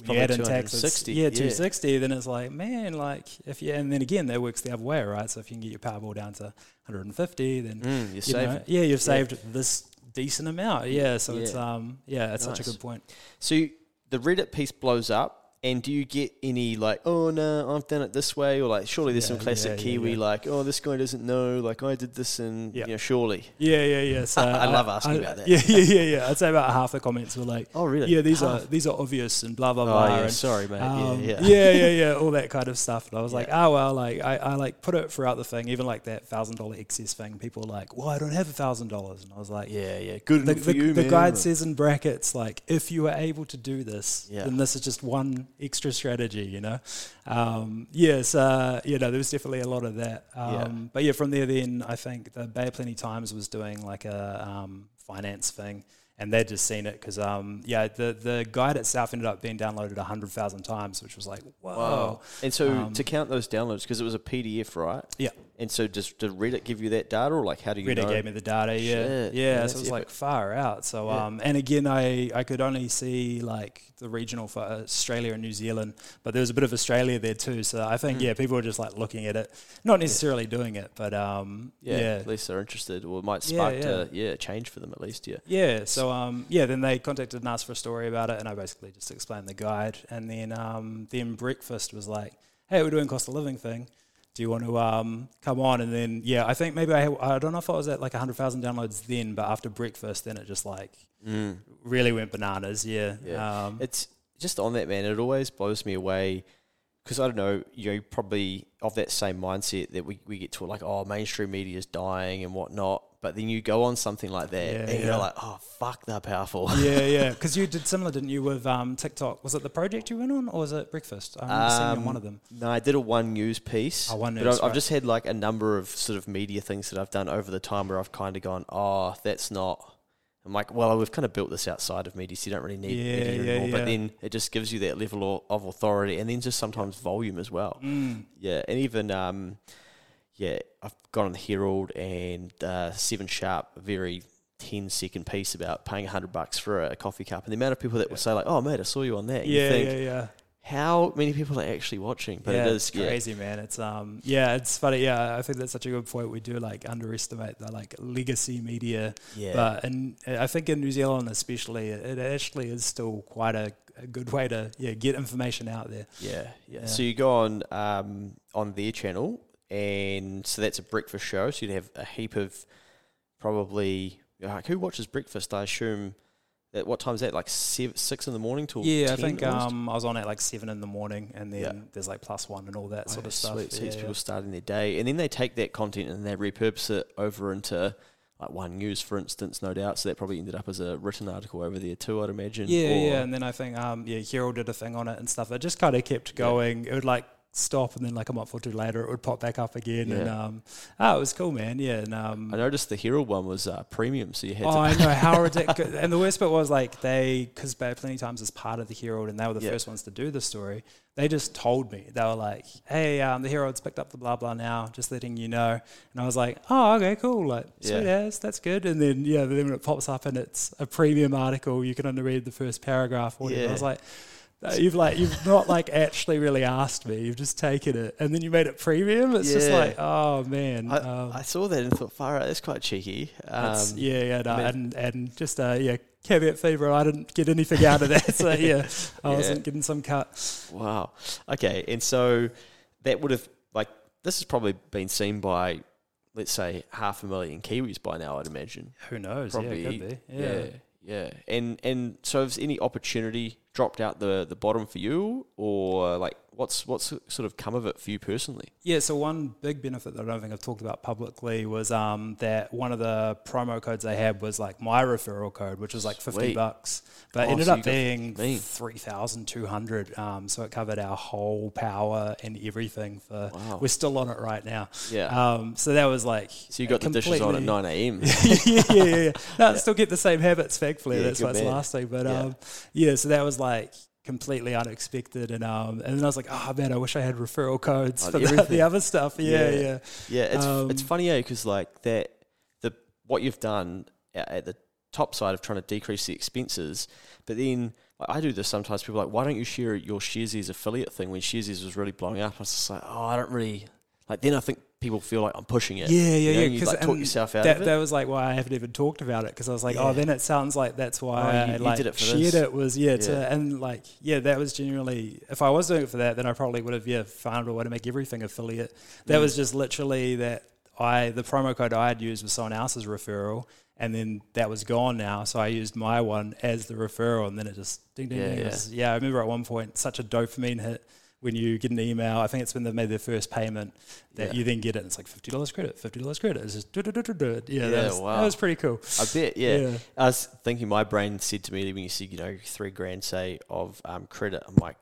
It's when add probably in hundred taxes, yeah, two sixty. Then it's like, man, like if you, and then again, that works the other way, right? So if you can get your power bill down to 150, then Mm, you're you know, yeah, you've saved this decent amount. Yeah, so it's um, yeah, it's such a good point. So you- the Reddit piece blows up, and do you get any like, oh no, I've done it this way, or like, surely there's some classic yeah, yeah, Kiwi yeah. like, oh, this guy doesn't know, like I did this, and Yeah. you know, surely. Yeah, yeah, yeah. So I love asking about that. Yeah, yeah, yeah, yeah. I'd say about half the comments were like, Oh really? yeah, these are these are obvious and blah blah Oh blah. yeah, and, sorry, mate. Um, yeah, yeah. yeah, yeah, yeah, all that kind of stuff. And I was like, Yeah. oh well, like I, I like put it throughout the thing, even like that thousand dollar excess thing. People were like, well, I don't have a thousand dollars, and I was like, Yeah, yeah. Good The, for the, you, the guide says in brackets like if you are able to do this, Yeah. then this is just one extra strategy, you know. Um, yes, uh, you know, there was definitely a lot of that. Um, Yeah. But yeah, from there, then I think the Bay of Plenty Times was doing like a um, finance thing, and they'd just seen it because um, yeah, the the guide itself ended up being downloaded hundred thousand times, which was like whoa. Wow. And so Um, to count those downloads, because it was a PDF, right? Yeah. And so does did Reddit give you that data, or like how do you Reddit know? gave me the data, yeah, Shit. yeah. Yeah, so it was epic. like far out. So, Yeah. um, and again, I I could only see like the regional for Australia and New Zealand, but there was a bit of Australia there too. So I think Mm. yeah, people were just like looking at it, not necessarily doing it, but um, yeah, yeah. At least they're interested, or it might spark yeah. to yeah change for them at least. Yeah. Yeah, so um, yeah, then they contacted and asked for a story about it, and I basically just explained the guide, and then um, then breakfast was like, "Hey, we're doing cost of living thing. Do you want to um, come on?" And then yeah, I think maybe I I don't know if I was at like hundred thousand downloads then, but after breakfast, then it just like Mm. really went bananas. Yeah, Yeah. Um, It's just on that man. It always blows me away because I don't know. You know, probably of that same mindset that we, we get to like, oh, mainstream media is dying and whatnot. But then you go on something like that, Yeah, and yeah. you're like, oh, fuck, they're powerful. yeah, yeah. Because you did similar, didn't you, with um, TikTok? Was it the project you went on, or was it breakfast? I remember seeing on Um, one of them. No, I did a one news piece. Oh, one but news, I've, I've just had like a number of sort of media things that I've done over the time where I've kind of gone, oh, that's not. I'm like, well, we've kind of built this outside of media, so you don't really need Yeah, media yeah, anymore. But then it just gives you that level of, of authority, and then just sometimes volume as well. Mm. Yeah, and even um, yeah, I've got on the Herald and uh, Seven Sharp, a very 10 second piece about paying hundred bucks for a coffee cup, and the amount of people that will say like, "Oh, mate, I saw you on that." And you Yeah, think, yeah, yeah. how many people are actually watching? But yeah, it is it's crazy, man. It's um, yeah, it's funny. Yeah, I think that's such a good point. We do like underestimate the like legacy media, Yeah, but and I think in New Zealand especially, it actually is still quite a, a good way to yeah get information out there. yeah, yeah, Yeah. So you go on um, on their channel, and so that's a breakfast show. So you'd have a heap of probably like, who watches breakfast? I assume. At what time is that? Like seven, six in the morning till Yeah, I think um, I was on at like seven in the morning, and then Yeah. there's like plus one and all that Oh, sort of yeah, stuff. Sweet. So Yeah, it's yeah. people starting their day, and then they take that content and they repurpose it over into like One News, for instance, no doubt. So that probably ended up as a written article over there too, I'd imagine. Yeah, or- yeah, and then I think um, yeah, Herald did a thing on it and stuff. It just kind of kept going. It would like stop, and then like a month or two later, it would pop back up again. And um, oh, it was cool, man. Yeah, and um, I noticed the Herald one was uh, premium, so you had Oh, to. I know how ridiculous. and the worst bit was like they, because Plenty Times is part of the Herald, and they were the Yeah. first ones to do the story. They just told me they were like, "Hey, um, the Herald's picked up the blah blah now, just letting you know." And I was like, "Oh, okay, cool. Like, sweet Yeah. as, that's good." And then yeah, then when it pops up and it's a premium article, you can only read the first paragraph. Or whatever. I was like. "No, You've like you've not like actually really asked me. You've just taken it, and then you made it premium. It's just like, oh man. I, um, I saw that and thought, far out, that's quite cheeky. Um, yeah, yeah, no, I mean- and and just uh, yeah, caveat fever. I didn't get anything out of that, so yeah, I Yeah. wasn't getting some cut. Wow. Okay, and so that would have like this has probably been seen by, let's say, half a million Kiwis by now. I'd imagine. Who knows? Probably. yeah, could be. Yeah. Yeah. yeah. And and so, is any opportunity dropped out the the bottom for you, or like what's what's sort of come of it for you personally? Yeah, so one big benefit that I don't think I've talked about publicly was um, that one of the promo codes they had was like my referral code, which was like fifty Sweet. bucks, but Oh, ended so up being three thousand two hundred. Um, so it covered our whole power and everything. For Wow. we're still on it right now. Yeah. Um, so that was like So you got the dishes on at nine a.m. yeah, yeah, yeah, yeah. No, I still get the same habits, thankfully. Yeah, That's why it's man. lasting. But Yeah. um, yeah, so that was like completely unexpected, and um, and then I was like, oh man, I wish I had referral codes On for the, the other stuff. Yeah, Yeah. yeah, Yeah, it's it's Um, funny, eh? Because like that, the what you've done at, the top side of trying to decrease the expenses, but then like, I do this sometimes. People are like, why don't you share your Sharesies affiliate thing when Sharesies was really blowing up? I was just like, oh, I don't really like. Then I think people feel like I'm pushing it. Yeah, yeah, you know, yeah. You like talk yourself out that, of it. that was like why I haven't even talked about it because I was like, Yeah. oh, then it sounds like that's why Oh, you- I you like did it for shared this. it was yeah, to and like yeah, that was genuinely if I was doing it for that, then I probably would have yeah found a way to make everything affiliate. That Mm. was just literally that I the promo code I had used was someone else's referral. And then that was gone now, so I used my one as the referral, and then it just ding ding Yeah, ding. Yeah. was- yeah, I remember at one point such a dopamine hit when you get an email. I think it's when they've made their first payment that Yeah. you then get it. And it's like fifty dollars credit, fifty dollars credit. It's just. Yeah, Yeah, that, was, wow. that was pretty cool. I bet, yeah. Yeah. I was thinking, my brain said to me when you said, you know, three grand, say, of um, credit. I'm like,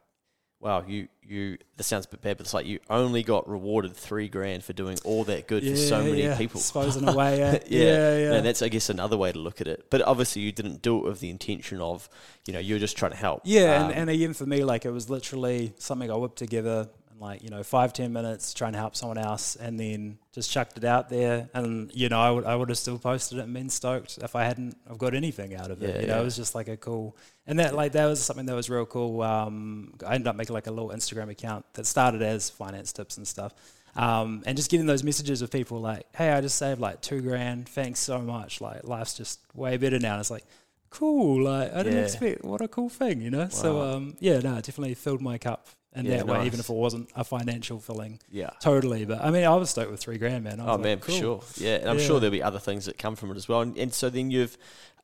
wow, you, you. This sounds a bit bad, but it's like you only got rewarded three grand for doing all that good for so many yeah. people. Suppose in a way, yeah, yeah, yeah, yeah. No, that's I guess another way to look at it. But obviously, you didn't do it with the intention of, you know, you're just trying to help. Yeah, Um, and, and again for me, like it was literally something I whipped together in like you know five ten minutes, trying to help someone else, and then just chucked it out there. And you know, I would I would have still posted it and been stoked if I hadn't I've got anything out of it. Yeah, you know, yeah. it was just like a cool, and that like that was something that was real cool. Um, I ended up making like a little Instagram account that started as finance tips and stuff. Um, and just getting those messages of people like, "Hey, I just saved like two grand. Thanks so much. Like, life's just way better now." And it's like, cool. Like I didn't Yeah. expect. What a cool thing, you know. So um, yeah, no, definitely filled my cup in Yeah, that way, even if it wasn't a financial filling. yeah. Totally, but I mean, I was stoked with three grand, man. Oh like, man, cool. for sure. Yeah, and I'm Yeah. sure there'll be other things that come from it as well. And, and so then you've,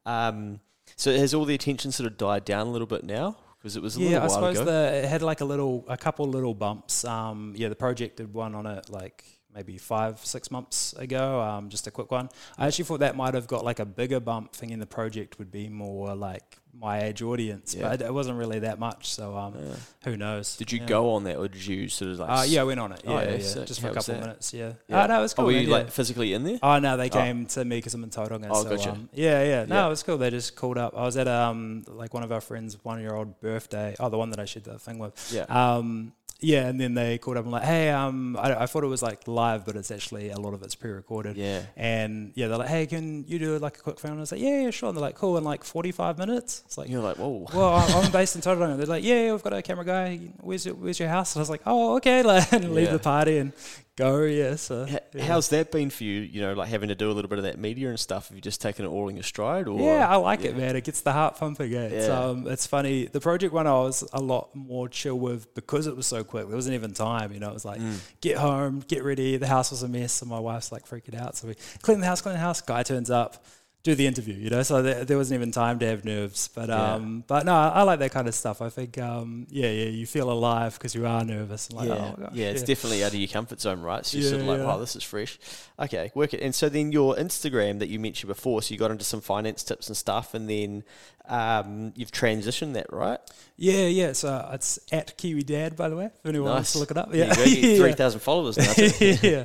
um, so has all the attention sort of died down a little bit now? Because it was a Yeah, I while suppose ago. the it had like a little, a couple little bumps. Um, yeah, the project did one on it like maybe five, six months ago. Um, just a quick one. I actually thought that might have got like a bigger bump. Thinking the project would be more like my age audience, Yeah. but it, wasn't really that much. So um, Yeah. who knows? Did you Yeah. go on that, or did you sort of like? Uh, yeah, I went on it. Oh, Yeah, yeah, yeah, sick. just for a couple that? minutes. Yeah. Yeah. Oh, no, it was Oh, cool. were man, you yeah. like physically in there? Oh no, they Oh. came to me because I'm in Tauranga. Oh, so, gotcha. um, yeah, yeah. No, it was cool. They just called up. I was at um like one of our friends' one year old birthday. Oh, the one that I shared the thing with. Yeah. Um, yeah, and then they called up and like, hey, um, I, I thought it was like live, but it's actually a lot of it's pre-recorded. Yeah. And yeah, they're like, hey, can you do like a quick phone? I was like, yeah, yeah, sure. And they're like, cool, in like 45 minutes. It's like, You're like, whoa. well, I'm I'm based in Tauranga. They're like, yeah, yeah, we've got a camera guy. Where's your, where's your house? And I was like, oh, okay. Like, and leave Yeah. the party and go. Yeah. So H- yeah. How's that been for you? You know, like having to do a little bit of that media and stuff. Have you just taken it all in your stride, or Yeah, I like yeah. it, man. It gets the heart pumping. Eh? It's, Yeah. um, it's funny. The project one I was a lot more chill with because it was so quick. There wasn't even time, you know. It was like Mm. get home, get ready. The house was a mess, and my wife's like freaking out. So we clean the house, clean the house. Guy turns up, do the interview, you know. So there, there wasn't even time to have nerves. But Yeah. um, but no, I like that kind of stuff. I think um, yeah, yeah, you feel alive because you are nervous. And like, yeah, oh gosh, yeah, it's definitely out of your comfort zone, right? So you're sort of like, yeah. wow, this is fresh. Okay, work it. And so then your Instagram that you mentioned before, so you got into some finance tips and stuff, and then um, you've transitioned that, right? yeah, yeah. So it's at Kiwi Dad, by the way. If anyone wants Nice. to look it up, yeah, Yeah. 3,000 followers now. yeah.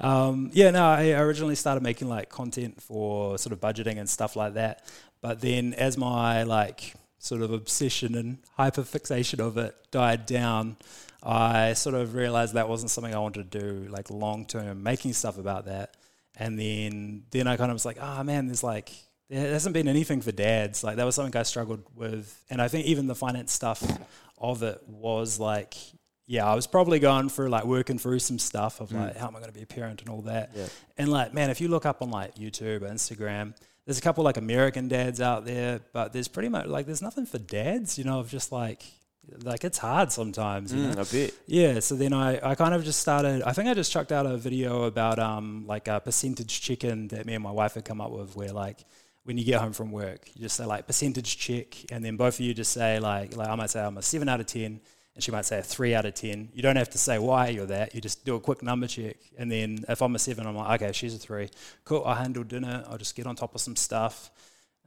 Um, yeah, no, I originally started making like content for sort of budgeting and stuff like that. But then as my like sort of obsession and hyperfixation of it died down, I sort of realized that wasn't something I wanted to do like long term, making stuff about that. And then then I kind of was like, oh man, there's like there hasn't been anything for dads. Like that was something I struggled with. And I think even the finance stuff of it was like yeah, I was probably going through like working through some stuff of like how am I going to be a parent and all that. Yeah. And like, man, if you look up on like YouTube or Instagram, there's a couple like American dads out there, but there's pretty much like there's nothing for dads, you know, of just like like it's hard sometimes, you know. Mm, I bet. Yeah, so then I, I kind of just started. I think I just chucked out a video about um like a percentage check-in that me and my wife had come up with, where like when you get home from work, you just say like percentage check, and then both of you just say like, like I might say I'm a seven out of ten, and she might say a three out of ten. You don't have to say why you're that. You just do a quick number check, and then if I'm a seven, I'm like, okay, she's a three. Cool. I handle dinner. I'll just get on top of some stuff,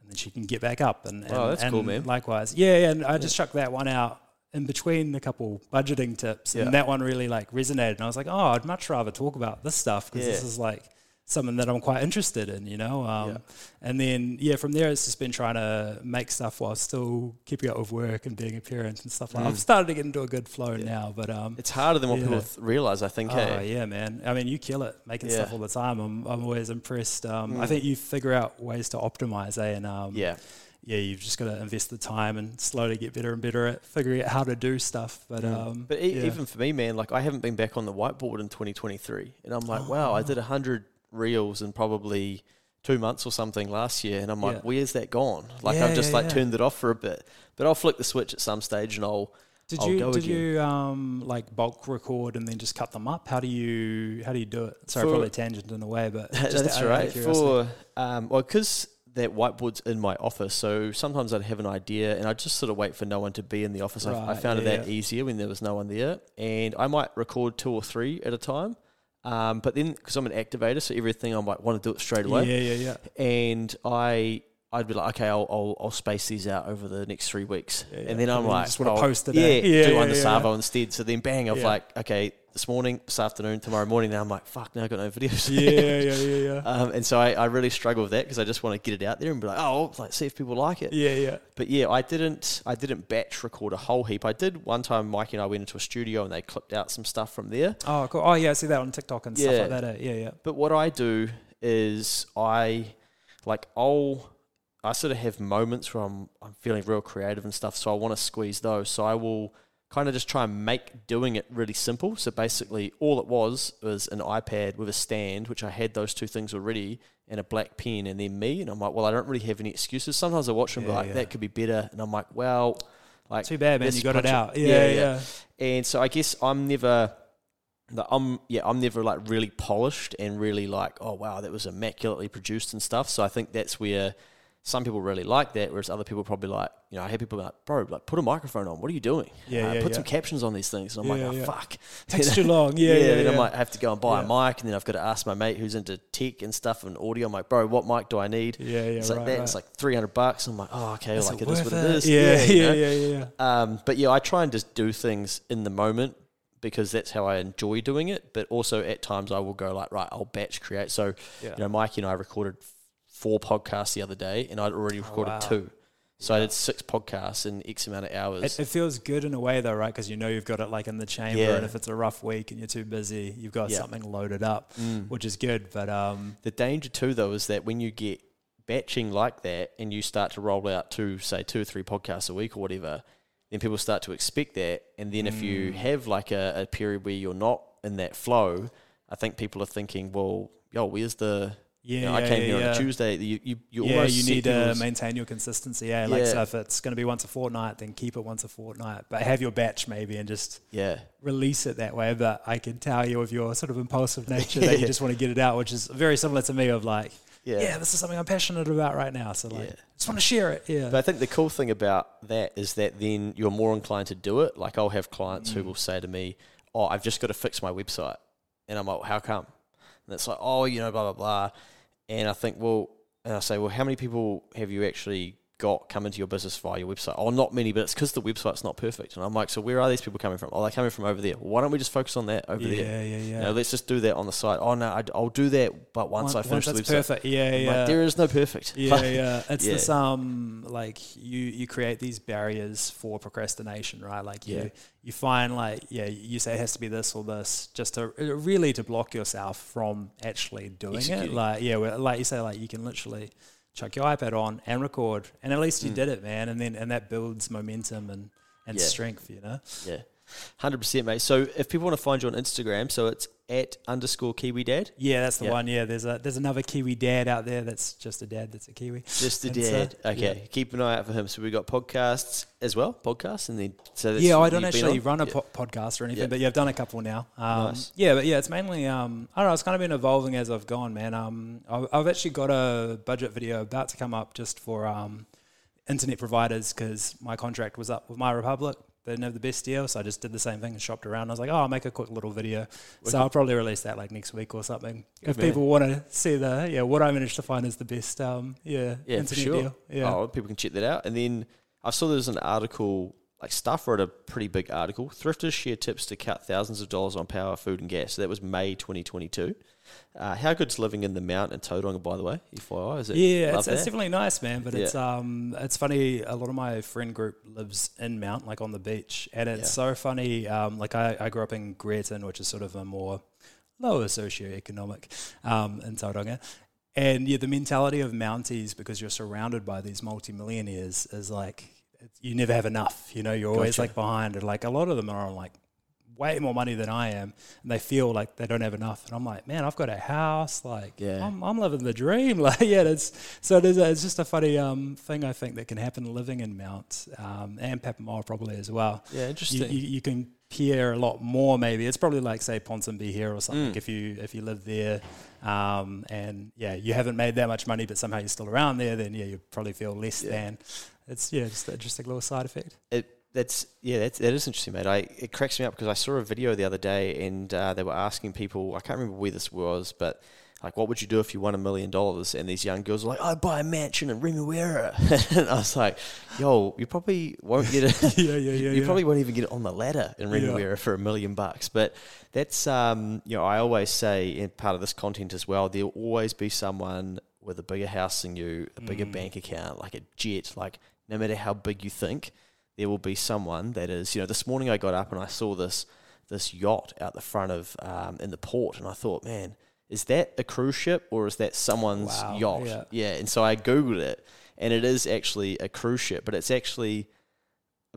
and then she can get back up. And, and Oh, that's cool, man. Likewise, yeah, yeah. And I just chucked that one out in between a couple budgeting tips, Yeah. and that one really like resonated. And I was like, oh, I'd much rather talk about this stuff because this is like something that I'm quite interested in, you know. Um, Yeah. And then yeah, from there it's just been trying to make stuff while still keeping up with work and being a parent and stuff like. That. I've started to get into a good flow now, but um, It's harder than what Yeah. people th- realize, I think. Oh hey? yeah, man! I mean, you kill it making Yeah. stuff all the time. I'm, I'm always impressed. Um, I think you figure out ways to optimize, eh? And um, Yeah. yeah, you've just got to invest the time and slowly get better and better at figuring out how to do stuff. But um, But e- yeah. even for me, man, like I haven't been back on the whiteboard in 2023, and I'm like, wow, Oh. I did hundred reels in probably two months or something last year, and I'm like, Yeah. where's that gone? Like Yeah, I've just yeah, like turned it off for a bit, but I'll flick the switch at some stage, and I'll did I'll you did again. you um, like bulk record and then just cut them up? How do you how do you do it? Sorry, For- probably tangent in a way, but just That's right. For um, well, because that whiteboard's in my office, so sometimes I'd have an idea and I'd just sort of wait for no one to be in the office. I, I Right, found it that easier when there was no one there, and I might record two or three at a time. Um, but then because I'm an activator, so everything I might want to do it straight away, yeah, yeah, yeah. and I. I'd be like, okay, I'll, I'll, I'll space these out over the next three weeks, Yeah, and then I'm And like, just wanna post it, yeah? Yeah, do yeah, under yeah, Savo instead. So then, bang, I'm like, okay, this morning, this afternoon, tomorrow morning. Now I'm like, fuck, now I got no videos. yeah, yeah, yeah, yeah. Um, and so I, I really struggle with that because I just want to get it out there and be like, oh, like see if people like it. Yeah, yeah. But yeah, I didn't I didn't batch record a whole heap. I did one time. Mikey and I went into a studio and they clipped out some stuff from there. Oh, cool. Oh, yeah, I see that on TikTok and stuff like that. eh? Yeah, yeah. But what I do is I like I'll I sort of have moments where I'm I'm feeling real creative and stuff. So I want to squeeze those. So I will kind of just try and make doing it really simple. So basically, all it was was an iPad with a stand, which I had those two things already, and a black pen, and then me. And I'm like, well, I don't really have any excuses. Sometimes I watch them Yeah, like, yeah. that could be better, and I'm like, well, like Too bad, man. You got it out. Yeah, yeah. yeah, and so I guess I'm never, I'm yeah, I'm never like really polished and really like, oh wow, that was immaculately produced and stuff. So I think that's where some people really like that, whereas other people probably like, you know, I hear people like, bro, like put a microphone on. What are you doing? Yeah, Uh, yeah, put yeah. some captions on these things. And I'm Yeah, like, oh fuck, Takes too long. Yeah, yeah. then. I might have to go and buy a mic, and then I've got to ask my mate who's into tech and stuff and audio. I'm like, bro, what mic do I need? Yeah, yeah, it's like right, that. right. It's like 300 bucks. I'm like, oh, okay, Is like it it is what it is. Yeah, you yeah, know? yeah, yeah, yeah. Um, but yeah, I try and just do things in the moment because that's how I enjoy doing it. But also at times I will go like, right, I'll batch create. So, Yeah. you know, Mikey and I recorded four podcasts the other day and I'd already recorded wow. two. So I did six podcasts in X amount of hours. It, it feels good in a way though, right? Because you know you've got it like in the chamber, Yeah. and if it's a rough week and you're too busy, you've got Yeah. something loaded up, which is good. But um, the danger too, though, is that when you get batching like that and you start to roll out two, say, two or three podcasts a week or whatever, then people start to expect that. And then if Mm. you have like a, a period where you're not in that flow, I think people are thinking, well, yo, where's the. Yeah, you know, I came yeah, here on a Tuesday. You, you, you yeah, you need to maintain your consistency. Yeah, like Yeah. so if it's going to be once a fortnight, then keep it once a fortnight. But have your batch maybe and just Yeah. release it that way. But I can tell you with your sort of impulsive nature that you just want to get it out, which is very similar to me. Of like, Yeah. yeah, this is something I'm passionate about right now. So like, Yeah. just want to share it. Yeah, But I think the cool thing about that is that then you're more inclined to do it. Like I'll have clients Mm. who will say to me, "Oh, I've just got to fix my website," and I'm like, "How come?" And it's like, "Oh, you know, blah blah blah," and I think, well, and I say, "Well, how many people have you actually got come into your business via your website?" Oh, not many, but it's because the website's not perfect. And I'm like, "So where are these people coming from? Oh, they're coming from over there. Why don't we just focus on that over yeah, there?" yeah, yeah. You know, let's just do that on the site. Oh no, I, will do that, but once, I finish that's the website, perfect. Yeah, yeah. like, there is no perfect. Yeah, Like, yeah. It's Yeah. this um like you you create these barriers for procrastination, right? Like Yeah. you you find like yeah, you say it has to be this or this just to really to block yourself from actually doing it. Like yeah, like you say like you can literally chuck your iPad on and record and at least you Mm. did it, man, and then and that builds momentum and and Yeah. strength, you know. Yeah. Hundred percent, mate. So if people want to find you on Instagram, so it's at underscore Kiwi Dad. Yeah, that's the Yeah. one. Yeah, there's a there's another Kiwi dad out there that's just a dad that's a Kiwi. Just a And so- dad. okay, yeah. keep an eye out for him. So we got podcasts as well, podcasts, and then so that's Yeah, I don't actually run a Yeah. po- podcast or anything, but yeah, I've done a couple now. Um, Nice. Yeah, but yeah, it's mainly um, I don't know. It's kind of been evolving as I've gone, man. Um, I've, I've actually got a budget video about to come up just for um, internet providers because my contract was up with MyRepublic. They didn't have the best deal, so I just did the same thing and shopped around. I was like, oh, I'll make a quick little video. So I'll probably release that like next week or something. if man. people want to see the yeah, what I managed to find is the best um, yeah, Yeah, internet sure. deal. Yeah. Oh, people can check that out. And then I saw there was an article, like Stuff wrote a pretty big article. Thrifters share tips to cut thousands of dollars on power, food, and gas. So that was May 2022. Uh, how good's living in the Mount and Tauranga, by the way? FYI, is it? Yeah, it's, it's definitely nice, man. But Yeah. it's um, it's funny. A lot of my friend group lives in Mount, like on the beach, and it's Yeah. so funny. Um, like I, I grew up in Greerton, which is sort of a more lower socioeconomic um, in Tauranga. And yeah, the mentality of Mounties, because you're surrounded by these multimillionaires, is like you never have enough. You know, you're always Gotcha. like behind. And like a lot of them are on like way more money than I am, and they feel like they don't have enough. And I'm like, man, I've got a house. Like, Yeah. I'm, I'm living the dream. Like, yeah, it's so it is, it's just a funny um, thing I think that can happen living in Mount um, and Papamoa probably as well. Yeah, You, interesting. you, you can peer a lot more. Maybe it's probably like say Ponsonby here or something. Mm. If you if you live there, um, and yeah, you haven't made that much money, but somehow you're still around there, then yeah, you probably feel less Yeah. than. It's yeah, just a, just a little side effect. it that's yeah that's, that is interesting mate I it cracks me up because I saw a video the other day and uh, they were asking people I can't remember where this was but like what would you do if you won a million dollars and these young girls were like I'd buy a mansion in Remuera and I was like yo you probably won't get it yeah, yeah, yeah. you yeah. probably won't even get it on the ladder in Yeah. Remuera for a million bucks. But that's um, you know, I always say in part of this content as well, there'll always be someone with a bigger house than you, a bigger Mm. bank account, like a jet, like no matter how big you think, there will be someone that is, you know, this morning I got up and I saw this this yacht out the front of um, in the port and I thought, man, is that a cruise ship or is that someone's Wow, yacht? yeah. yeah. And so I Googled it and it is actually a cruise ship, but it's actually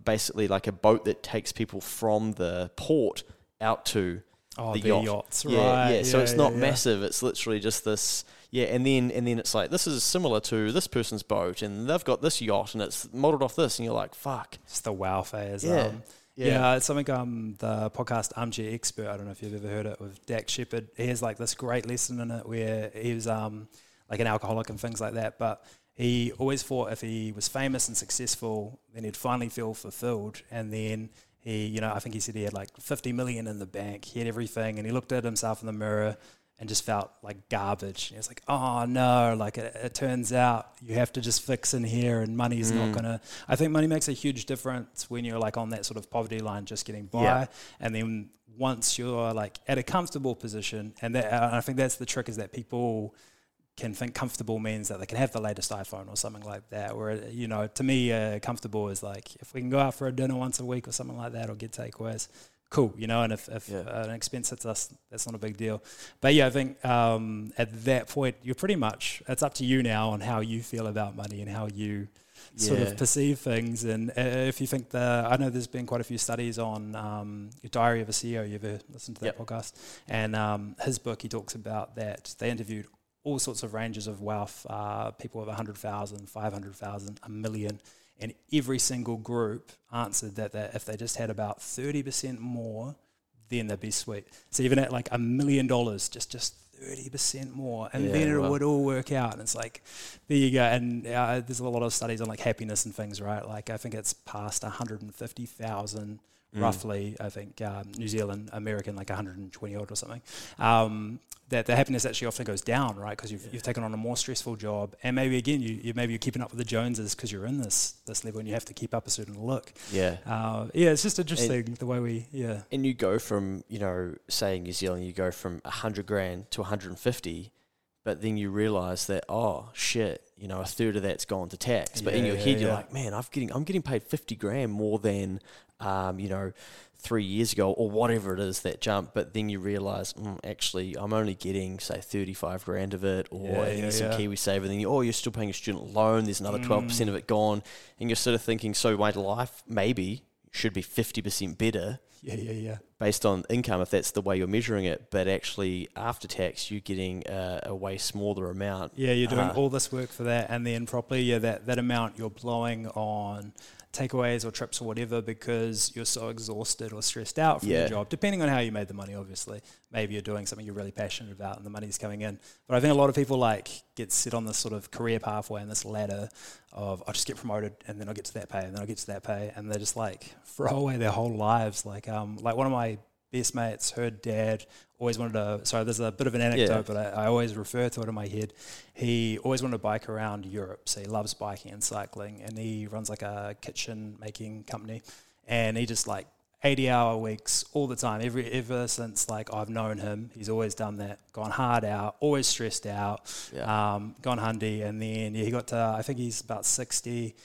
basically like a boat that takes people from the port out to oh, the the yacht. yachts, yeah, right? yeah. So it's not yeah. massive. It's literally just this. Yeah, and then and then it's like this is similar to this person's boat, and they've got this yacht, and it's modelled off this, and you're like, fuck. It's the wow phase. Yeah, Um, yeah. yeah. it's something um the podcast Armchair Expert. I don't know if you've ever heard it with Dax Shepard. He has like this great lesson in it where he was um like an alcoholic and things like that, but he always thought if he was famous and successful, then he'd finally feel fulfilled, and then. He, you know, I think he said he had like 50 million in the bank. He had everything, and he looked at himself in the mirror and just felt like garbage. It's like, "Oh no!" Like it, it turns out you have to just fix in here, and money's Mm. not gonna. I think money makes a huge difference when you're like on that sort of poverty line, just getting by, Yeah. and then once you're like at a comfortable position, and that, I think that's the trick is that people can think comfortable means that they can have the latest iPhone or something like that. Where you know, to me, uh, comfortable is like if we can go out for a dinner once a week or something like that, or get takeaways. Cool, you know, and if, if Yeah. uh, an expense hits us, that's not a big deal. But yeah, I think um, at that point, you're pretty much, it's up to you now on how you feel about money and how you sort of perceive things. And uh, if you think the, I know there's been quite a few studies on um, your Diary of a CEO. You ever listened to that Yep. podcast? And um, his book, he talks about that. They interviewed all sorts of ranges of wealth, uh, people with 100,000, 500,000, a million. And every single group answered that, that if they just had about 30% more, then they'd be sweet. So even at like a million dollars, just just 30% more, and Yeah, then it wow. would all work out. And it's like, there you go. And uh, there's a lot of studies on like happiness and things, right? Like I think it's past 150,000 Mm. roughly. I think um, New Zealand, American, like 120 odd or something. Um, that the happiness actually often goes down, right? Because you've, you've taken on a more stressful job, and maybe again, you, you maybe you're keeping up with the Joneses because you're in this this level, and you have to keep up a certain look. Yeah. Uh, yeah, it's just interesting the way we, yeah, And you go from, you know, say in New Zealand, you go from 100 grand to 150, but then you realize that, oh, shit, you know, a third of that's gone to tax. But in your yeah, head, you're yeah. like, man, I'm getting, I'm getting paid 50 grand more than, um, you know, three years ago or whatever it is that jump. But then you realize, mm, actually, I'm only getting, say, 35 grand of it or Yeah, and yeah, some yeah. KiwiSaver. Then you, oh, you're still paying a student loan. There's another 12% Mm. of it gone. And you're sort of thinking, so my life maybe should be 50% better Yeah, yeah, yeah. based on income if that's the way you're measuring it. But actually, after tax, you're getting a, a way smaller amount. Yeah, you're doing Uh, all this work for that, and then properly, yeah, that, that amount you're blowing on takeaways or trips or whatever because you're so exhausted or stressed out from Yeah. your job, depending on how you made the money, obviously. Maybe you're doing something you're really passionate about and the money's coming in. But I think a lot of people like get set on this sort of career pathway and this ladder of I'll just get promoted and then I'll get to that pay and then I'll get to that pay and they just like throw away their whole lives. Like um like one of my best mates, her dad always wanted to sorry, there's a bit of an anecdote, Yeah. but I, I always refer to it in my head. He always wanted to bike around Europe, so he loves biking and cycling, and he runs like a kitchen making company, and he just like 80 hour weeks all the time. Every ever since like I've known him, he's always done that. Gone hard out, always stressed out. Yeah. Um, gone hundy, and then yeah, he got to I think he's about 60.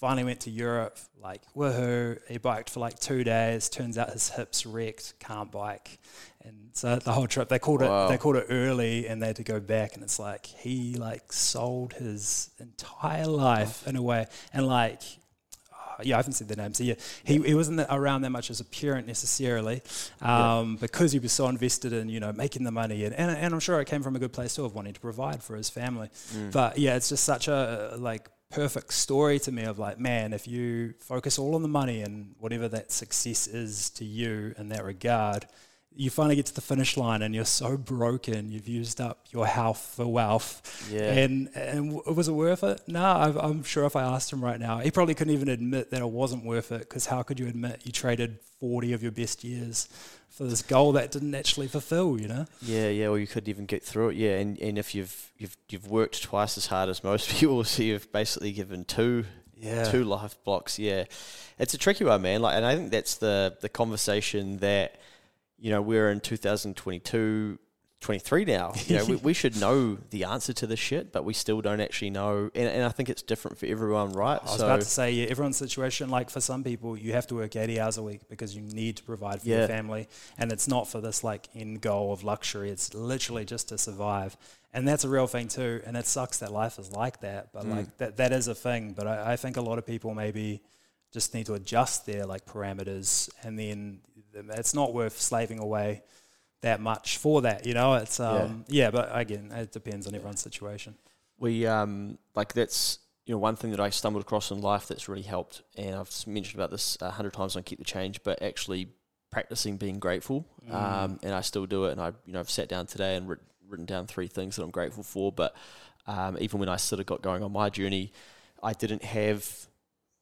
Finally went to Europe, like woohoo! He biked for like two days. Turns out his hips wrecked, can't bike, and so the whole trip they called Wow. it they called it early, and they had to go back. And it's like he like sold his entire life in a way, and like uh, yeah, I haven't said the name. So yeah, he, he wasn't around that much as a parent necessarily, um, because he was so invested in you know making the money, and, and and I'm sure it came from a good place too of wanting to provide for his family. But yeah, it's just such a like perfect story to me of like, man, if you focus all on the money and whatever that success is to you in that regard. You finally get to the finish line and you're so broken. You've used up your health for wealth, Yeah. and and w- was it worth it? No, I've, I'm sure if I asked him right now, he probably couldn't even admit that it wasn't worth it. Because how could you admit you traded 40 of your best years for this goal that didn't actually fulfill? You know? Yeah, yeah, or you couldn't even get through it. Yeah, and, and if you've you've you've worked twice as hard as most people, so you've basically given two Yeah. two life blocks. Yeah, it's a tricky one, man. Like, and I think that's the the conversation that you know we're in 2022. 23 now. You know, we, we should know the answer to this shit, but we still don't actually know. And, and I think it's different for everyone, right? I was about to say, yeah, everyone's situation, like for some people, you have to work 80 hours a week because you need to provide for Yeah. your family. And it's not for this like end goal of luxury. It's literally just to survive. And that's a real thing too. And it sucks that life is like that. But mm. like that, that is a thing. But I, I think a lot of people maybe just need to adjust their like parameters and then it's not worth slaving away that much for that, you know? It's, um, yeah, but again, it depends on everyone's situation. we um like that's you know one thing that I stumbled across in life that's really helped, and I've mentioned about this a hundred times on Keep the Change, but actually practicing being grateful, um, and I still do it, and I you know I've sat down today and writ- written down three things that I'm grateful for, but um, even when I sort of got going on my journey, I didn't have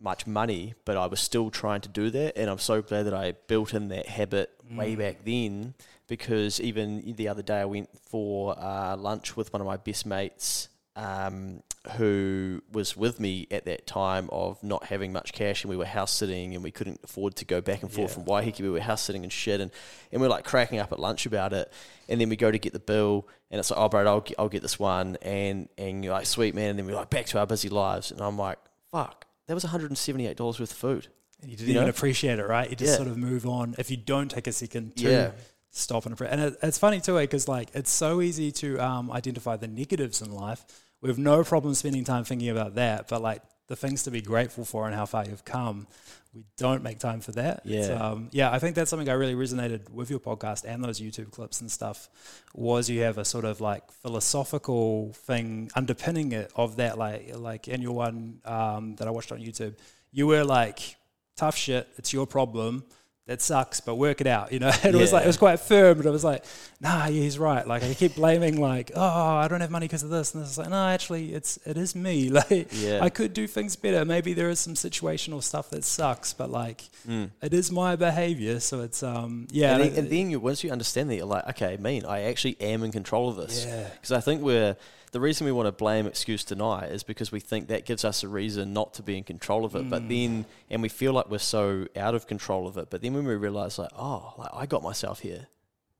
much money, but I was still trying to do that, and I'm so glad that I built in that habit way back then. Because even the other day, I went for uh, lunch with one of my best mates, um, who was with me at that time of not having much cash, and we were house sitting, and we couldn't afford to go back and forth Yeah. from Waiheke. We were house sitting and shit, and, and we are like cracking up at lunch about it. And then we go to get the bill, and it's like, oh, bro, I'll get, I'll get this one, and and you're like, sweet man, and then we're like back to our busy lives, and I'm like, fuck, that was 178 dollars worth of food. And you didn't You even know? appreciate it, right? You just Yeah. sort of move on. If you don't take a second to Yeah. stop and appreciate, and it, it's funny too, because like it's so easy to um, identify the negatives in life. We have no problem spending time thinking about that, but like the things to be grateful for and how far you've come, we don't make time for that. Yeah. um, yeah. I think that's something I really resonated with your podcast and those YouTube clips and stuff. Was you have a sort of like philosophical thing underpinning it of that, like like in your one um, that I watched on YouTube, you were like tough shit. It's your problem. That sucks, but work it out. You know, and it was like it was quite firm, but I was like, nah, yeah, he's right. Like I keep blaming, like, oh, I don't have money because of this, and it's like, no, actually, it's it is me. Like Yeah. I could do things better. Maybe there is some situational stuff that sucks, but like Mm. it is my behavior. So it's um yeah, and, and then, and then you once you understand that, you're like, okay, mean, I actually am in control of this. Yeah. Because I think we're the reason we want to blame, excuse, deny is because we think that gives us a reason not to be in control of it. Mm. But then, and we feel like we're so out of control of it. But then when we realize, like, oh, like I got myself here,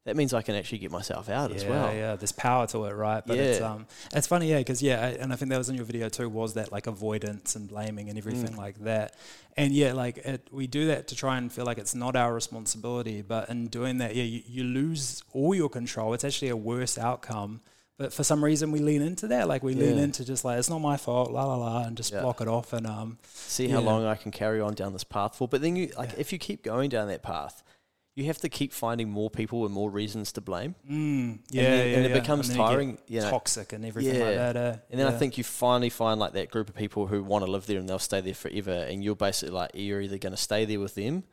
that means I can actually get myself out as well. Yeah, there's power to it, right? But it's Yeah. um, it's funny, yeah, because yeah, I, and I think that was in your video too. Was that like avoidance and blaming and everything Mm. like that? And yeah, like it, we do that to try and feel like it's not our responsibility. But in doing that, yeah, you, you lose all your control. It's actually a worse outcome but for some reason we lean into that. Like we lean into just like it's not my fault, la la la, and just Yeah. block it off. And um, see how Yeah. long I can carry on down this path for. But then you like if you keep going down that path, you have to keep finding more people and more reasons to blame. mm, yeah, then- yeah, and it yeah. becomes then tiring, you know. toxic and everything Yeah. like that. Uh, And then I think you finally find like that group of people who want to live there and they'll stay there forever. And you're basically like you're either going to stay there with them,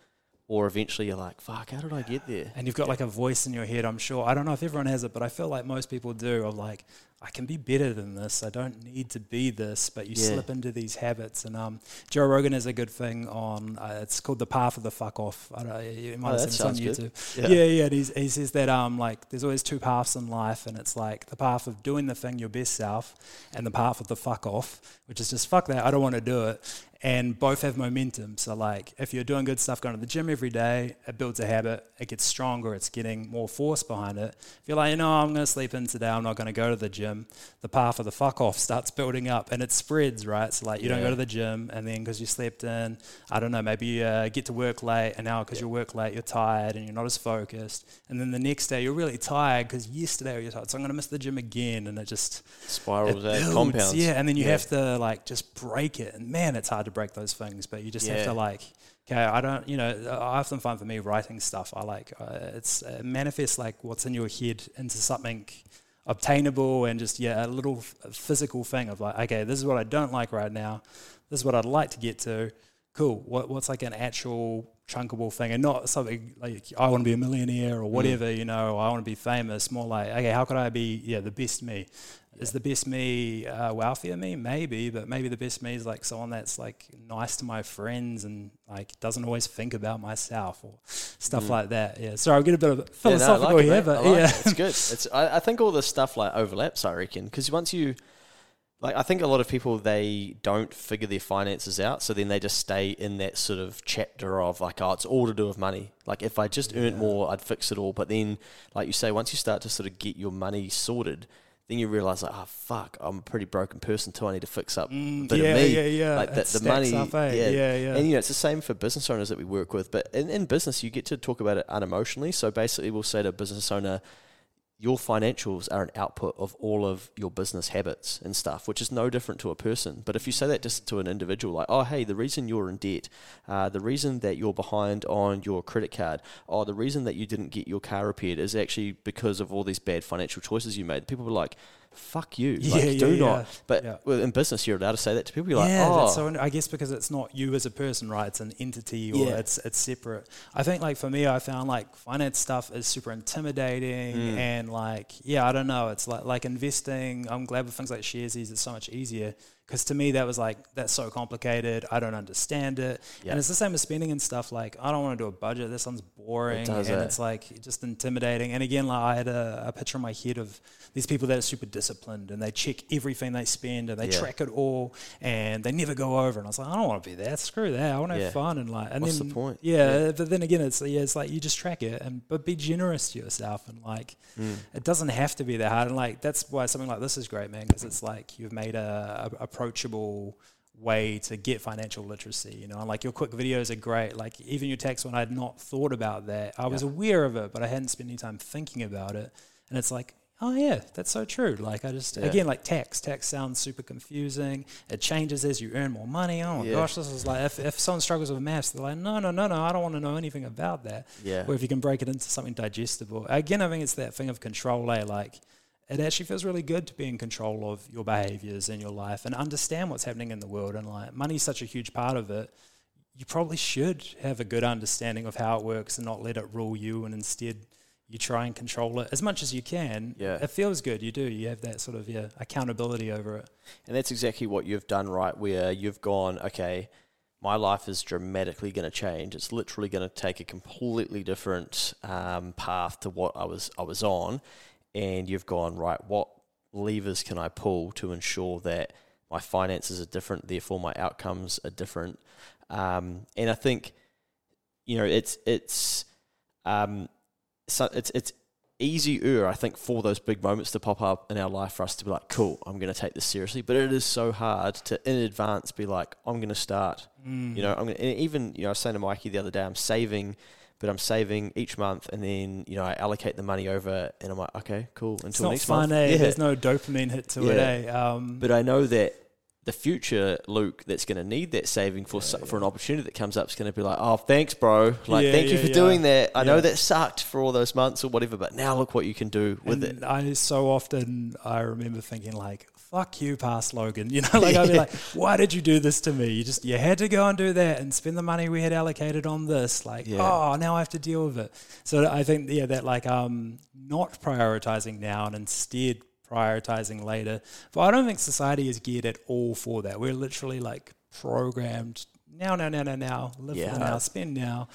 or eventually you're like, fuck, how did I get there? and you've got like a voice in your head. I'm sure. I don't know if everyone has it, but I feel like most people do. Of like, I can be better than this. I don't need to be this. But you Yeah. slip into these habits. And um, Joe Rogan has a good thing on. Uh, it's called the path of the fuck off. I don't. You might Oh, have seen on. YouTube. Yeah. Yeah, yeah. and he's, he says that um, like there's always two paths in life, and it's like the path of doing the thing your best self, and the path of the fuck off, which is just fuck that. I don't want to do it. And both have momentum. So like, if you're doing good stuff, going to the gym every day, it builds a habit. It gets stronger. It's getting more force behind it. If you're like, you know, I'm going to sleep in today. I'm not going to go to the gym. The path of the fuck off starts building up, and it spreads. Right. So like, you don't go to the gym, and then because you slept in, I don't know, maybe you uh, get to work late, and now because you work late, you're tired and you're not as focused. And then the next day, you're really tired because yesterday you're tired. So I'm going to miss the gym again, and it just Spirals it out, builds, compounds. Yeah, and then you Yeah. have to like just break it. And man, it's hard to break those things, but you just have to like. Okay, I don't. You know, I often find for me writing stuff, I like uh, it's uh, manifest like what's in your head into something obtainable and just yeah, a little physical thing of like, okay, this is what I don't like right now. This is what I'd like to get to. Cool. What what's like an actual chunkable thing and not something like I want to be a millionaire or whatever, you know, I want to be famous. More like, okay, how could I be yeah the best me? Is the best me uh, wealthier me? Maybe, but maybe the best me is like someone that's like nice to my friends and like doesn't always think about myself or stuff like that. Yeah. Sorry, I'll get a bit of Yeah, no, philosophical like here, mate. but like yeah. it. it's good. It's I, I think all this stuff like overlaps. I reckon because once you like, I think a lot of people they don't figure their finances out, so then they just stay in that sort of chapter of like, oh, it's all to do with money. Like, if I just earned more, I'd fix it all. But then, like you say, once you start to sort of get your money sorted. Then you realize, like, oh fuck, I'm a pretty broken person too. I need to fix up a Mm, bit yeah, of me. yeah, yeah. Like the money, up, eh? yeah, Yeah, yeah. And you know, it's the same for business owners that we work with. But in, in business, you get to talk about it unemotionally. So basically, we'll say to a business owner, your financials are an output of all of your business habits and stuff, which is no different to a person. But if you say that just to an individual, like, oh, hey, the reason you're in debt, uh, the reason that you're behind on your credit card, or the reason that you didn't get your car repaired is actually because of all these bad financial choices you made. People were like, fuck you. Yeah, like, yeah, do yeah. not. But Yeah. in business, you're allowed to say that to people. You're like, oh, so. I guess because it's not you as a person, right? It's an entity, or it's it's separate. I think, like for me, I found like finance stuff is super intimidating, Mm. and like yeah, I don't know. It's like like investing. I'm glad with things like sharesies. It's so much easier because to me that was like that's so complicated. I don't understand it, Yeah. and it's the same as spending and stuff. Like I don't want to do a budget. That sounds boring, does, and eh? it's like just intimidating. And again, like I had a, a picture in my head of these people that are super disciplined and they check everything they spend and they Yeah. track it all and they never go over. And I was like, I don't want to be that. Screw that. I want to Yeah. have fun and like. And What's then, the point? Yeah, but then again, it's yeah, it's like you just track it and but be generous to yourself and like Mm. it doesn't have to be that hard. And like that's why something like this is great, man, because it's like you've made a, a approachable way to get financial literacy you know like your quick videos are great like even your text when i had not thought about that i was Yeah. aware of it but i hadn't spent any time thinking about it and it's like oh yeah that's so true like i just Yeah. again like tax tax sounds super confusing it changes as you earn more money oh my Yeah. gosh this is like if, if someone struggles with maths they're like no no no no i don't want to know anything about that yeah. or if you can break it into something digestible. Again, I think it's that thing of control, eh? Like, it actually feels really good to be in control of your behaviors in your life and understand what's happening in the world. And like, money's such a huge part of it. You probably should have a good understanding of how it works and not let it rule you. And instead, you try and control it as much as you can. Yeah. It feels good. You do. You have that sort of yeah accountability over it. And that's exactly what you've done, right? Where you've gone, okay, my life is dramatically going to change. It's literally going to take a completely different um, path to what I was I was on, and you've gone right. What levers can I pull to ensure that my finances are different, therefore my outcomes are different? Um, and I think, you know, it's it's um, so it's it's easier, I think, for those big moments to pop up in our life for us to be like, cool, I'm going to take this seriously. But it is so hard to, in advance, be like, I'm going to start. You know, I'm going to, even, you know, I was saying to Mikey the other day, I'm saving but I'm saving each month, and then you know I allocate the money over, and I'm like, okay, cool. Until It's not next fun, month, eh? Yeah. There's no dopamine hit to it, Yeah. eh? Um, But I know that the future Luke that's going to need that saving for so- for an opportunity that comes up is going to be like, oh, thanks, bro. Like, Yeah, thank you for yeah. doing that. I know that sucked for all those months or whatever, but now look what you can do with and it. I so often I remember thinking like, "Fuck you, past Logan." You know, like I'd be like, "Why did you do this to me? You just you had to go and do that and spend the money we had allocated on this. Like, Yeah. oh, now I have to deal with it." So I think yeah, that like um not prioritizing now and instead prioritizing later. But I don't think society is geared at all for that. We're literally like programmed now, now, now, now, now, live for Yeah. the now, spend now,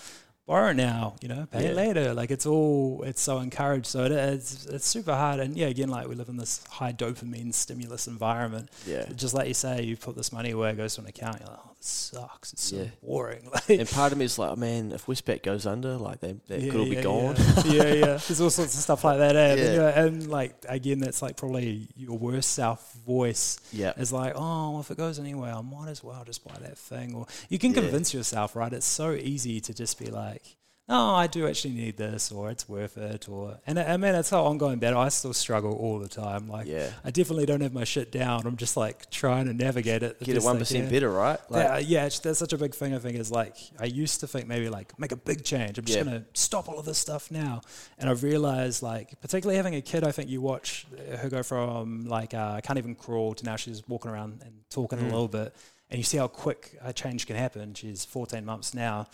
borrow now, you know, pay Yeah. it later. Like it's all, it's so encouraged. So it is, it's super hard. And yeah, again, like we live in this high dopamine stimulus environment. Yeah. Just like you say, you put this money away, it goes to an account. You're like, this sucks. It's so Yeah. boring. Like, And part of me is like, oh, man, if Westpac goes under, like, they, they could all be gone. Yeah. yeah, yeah. There's all sorts of stuff like that. Eh? And, Yeah. and like again, that's like probably your worst self voice Yeah. is like, oh, well, if it goes anywhere, I might as well just buy that thing. Or you can Yeah. convince yourself, right? It's so easy to just be like, no, I do actually need this, or it's worth it, or and I I mean, it's an ongoing battle. I still struggle all the time. Like, Yeah. I definitely don't have my shit down. I'm just like trying to navigate it. Get it 1% can. better, right? Like, Yeah, yeah, that's such a big thing. I think is like I used to think maybe like make a big change. I'm just Yeah. gonna stop all of this stuff now, and I've realized like particularly having a kid. I think you watch her go from like uh, I can't even crawl to now she's walking around and talking Mm. a little bit, and you see how quick a change can happen. She's 14 months now.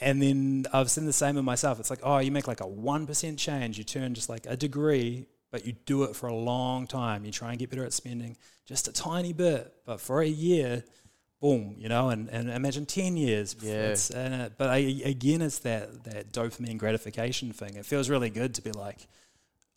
And then I've seen the same in myself. It's like, oh, you make like a 1% change, you turn just like a degree, but you do it for a long time. You try and get better at spending just a tiny bit, but for a year, boom, you know, and, and imagine 10 years. Yeah. It's, and but I, again, it's that, that dopamine gratification thing. It feels really good to be like,